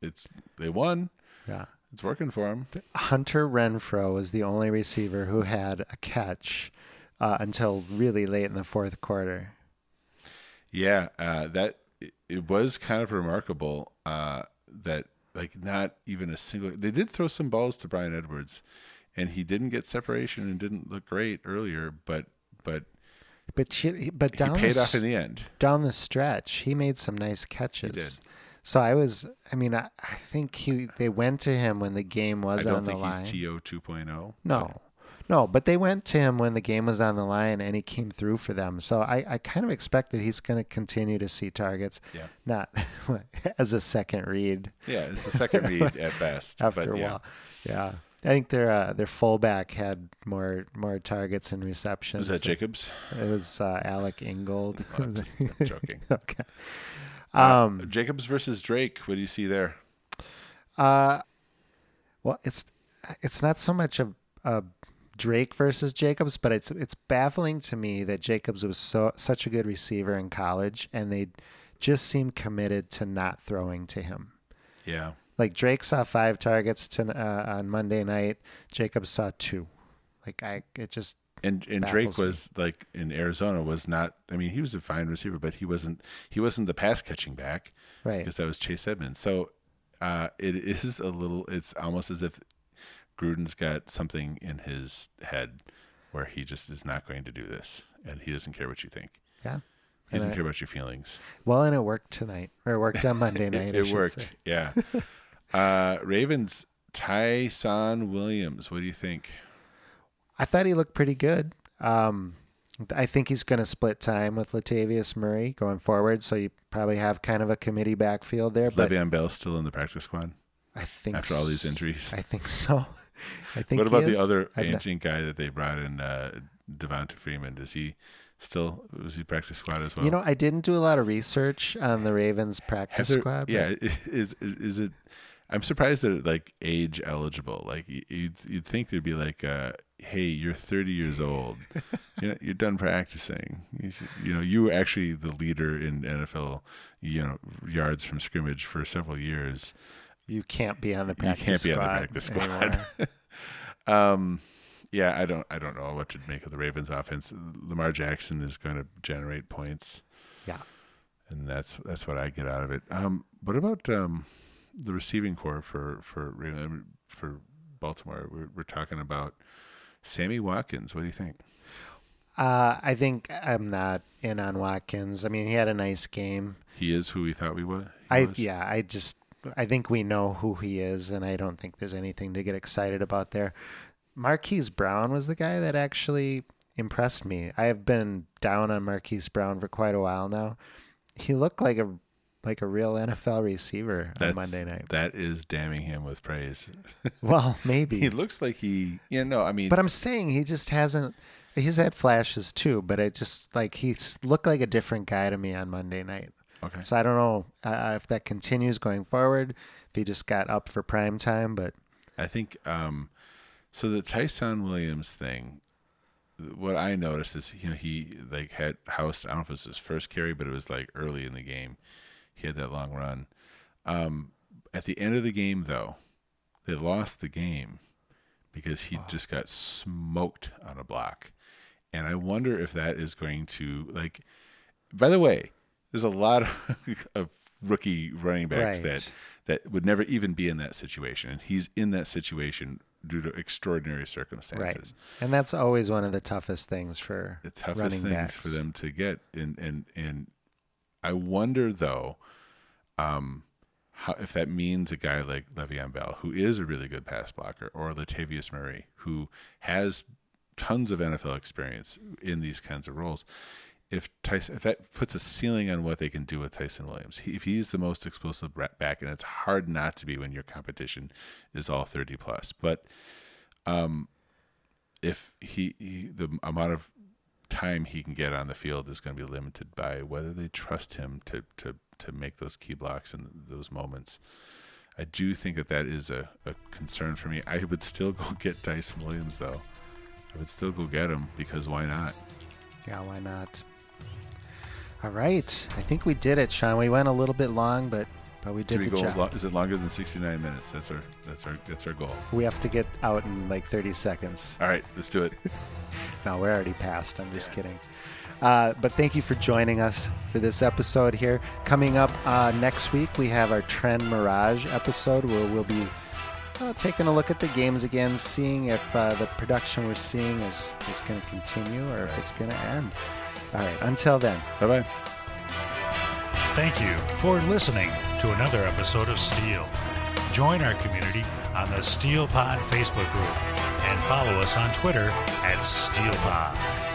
it's they won. Yeah. It's working for him. Hunter Renfrow was the only receiver who had a catch uh, until really late in the fourth quarter. Yeah, uh, that it, was kind of remarkable uh, that like not even a single. They did throw some balls to Bryan Edwards, and he didn't get separation and didn't look great earlier, but but But she, but he down the, off in the end. down the stretch, he made some nice catches. So I was, I mean, I, I think he they went to him when the game was I don't on the think line. he's To 2.0. No, no, but they went to him when the game was on the line and he came through for them. So I, I kind of expect that he's going to continue to see targets, Yeah. not as a second read Yeah, it's a second read at best. after but a yeah. while. Yeah. I think their uh, their fullback had more more targets and receptions. Was that Jacobs? It was uh, Alec Ingold. I'm just- I'm joking. okay. Um, Uh, Jacobs versus Drake. What do you see there? Uh, well, it's it's not so much a, a Drake versus Jacobs, but it's it's baffling to me that Jacobs was so such a good receiver in college, and they just seem committed to not throwing to him. Yeah. Like Drake saw five targets to, uh, on Monday night, Jacobs saw two. Like I, it just And and Drake Baffles me. was like in Arizona was not. I mean, he was a fine receiver, but he wasn't. He wasn't the pass catching back right. because that was Chase Edmonds. So uh, it is a little. It's almost as if Gruden's got something in his head where he just is not going to do this, and he doesn't care what you think. Yeah. He doesn't I- care about your feelings. Well, and it worked tonight, or it worked on Monday night. it it worked. say. Yeah. uh, Ravens. Ty'Son Williams. What do you think? I thought he looked pretty good. Um, I think he's going to split time with Latavius Murray going forward, so you probably have kind of a committee backfield there. Is But Le'Veon Bell still in the practice squad I think after all these injuries? I think so. I think. What about the other ancient guy that they brought in, uh, Devonta Freeman? Does he still was he practice squad as well? You know, I didn't do a lot of research on the Ravens practice there- squad. yeah. Is is it? I'm surprised that it, like age eligible. Like you'd you'd think there'd be like, uh, hey, you're 30 years old, you know, you're done practicing. You, should, you know, you were actually the leader in NFL, you know, yards from scrimmage for several years. you can't be on the practice. You can't be on the practice squad. Um, yeah, I don't, I don't know what to make of the Ravens' offense. Lamar Jackson is going to generate points, yeah. and that's that's what I get out of it. Um, what about um, the receiving core for for for Baltimore? We're, we're talking about Sammy Watkins. What do you think? Uh, I think I'm not in on Watkins. I mean, he had a nice game. He is who we thought we was. I was? yeah, I just I think we know who he is, and I don't think there's anything to get excited about there. Marquise Brown was the guy that actually impressed me. I have been down on Marquise Brown for quite a while now. He looked like a like a real NFL receiver That's, on Monday night. That is damning him with praise. Well, maybe. he looks like he. Yeah, no, I mean, but I'm saying he just hasn't. He's had flashes too, but it just like he looked like a different guy to me on Monday night. okay. So I don't know uh, if that continues going forward. If he just got up for prime time, but I think um, so. The Ty'Son Williams thing. What I noticed is, you know, he like had housed. I don't know if it was his first carry, but it was like early in the game. He had that long run. Um, at the end of the game, though, they lost the game because he just got smoked on a block, and I wonder if that is going to like. By the way, there's a lot of, of rookie running backs that Right. that would never even be in that situation, and he's in that situation due to extraordinary circumstances. right, and that's always one of the toughest things for The toughest things backs. for them to get, and and and I wonder though, um, how if that means a guy like Le'Veon Bell, who is a really good pass blocker, or Latavius Murray, who has tons of NFL experience in these kinds of roles. If Ty'Son, if that puts a ceiling on what they can do with Ty'Son Williams, he, if he's the most explosive back, and it's hard not to be when your competition is all thirty plus, but um, if he, he the amount of time he can get on the field is going to be limited by whether they trust him to to to make those key blocks in those moments. I do think that that is a, a concern for me. I would still go get Ty'Son Williams though. I would still go get him because why not? Yeah, why not? All right, I think we did it, Sean. We went a little bit long, but but we did Did we the go? job. Lo- is it longer than sixty nine minutes? That's our that's our that's our goal. we have to get out in like 30 seconds. All right, let's do it. No, we're already past. I'm just kidding. Uh, but thank you for joining us for this episode here. Coming up uh, next week, we have our Trend Mirage episode where we'll be uh, taking a look at the games again, seeing if uh, the production we're seeing is, is going to continue or if it's going to end. All right, until then. Bye bye. Thank you for listening to another episode of Steel. Join our community on the Steel Pod Facebook group and follow us on Twitter at SteelPod.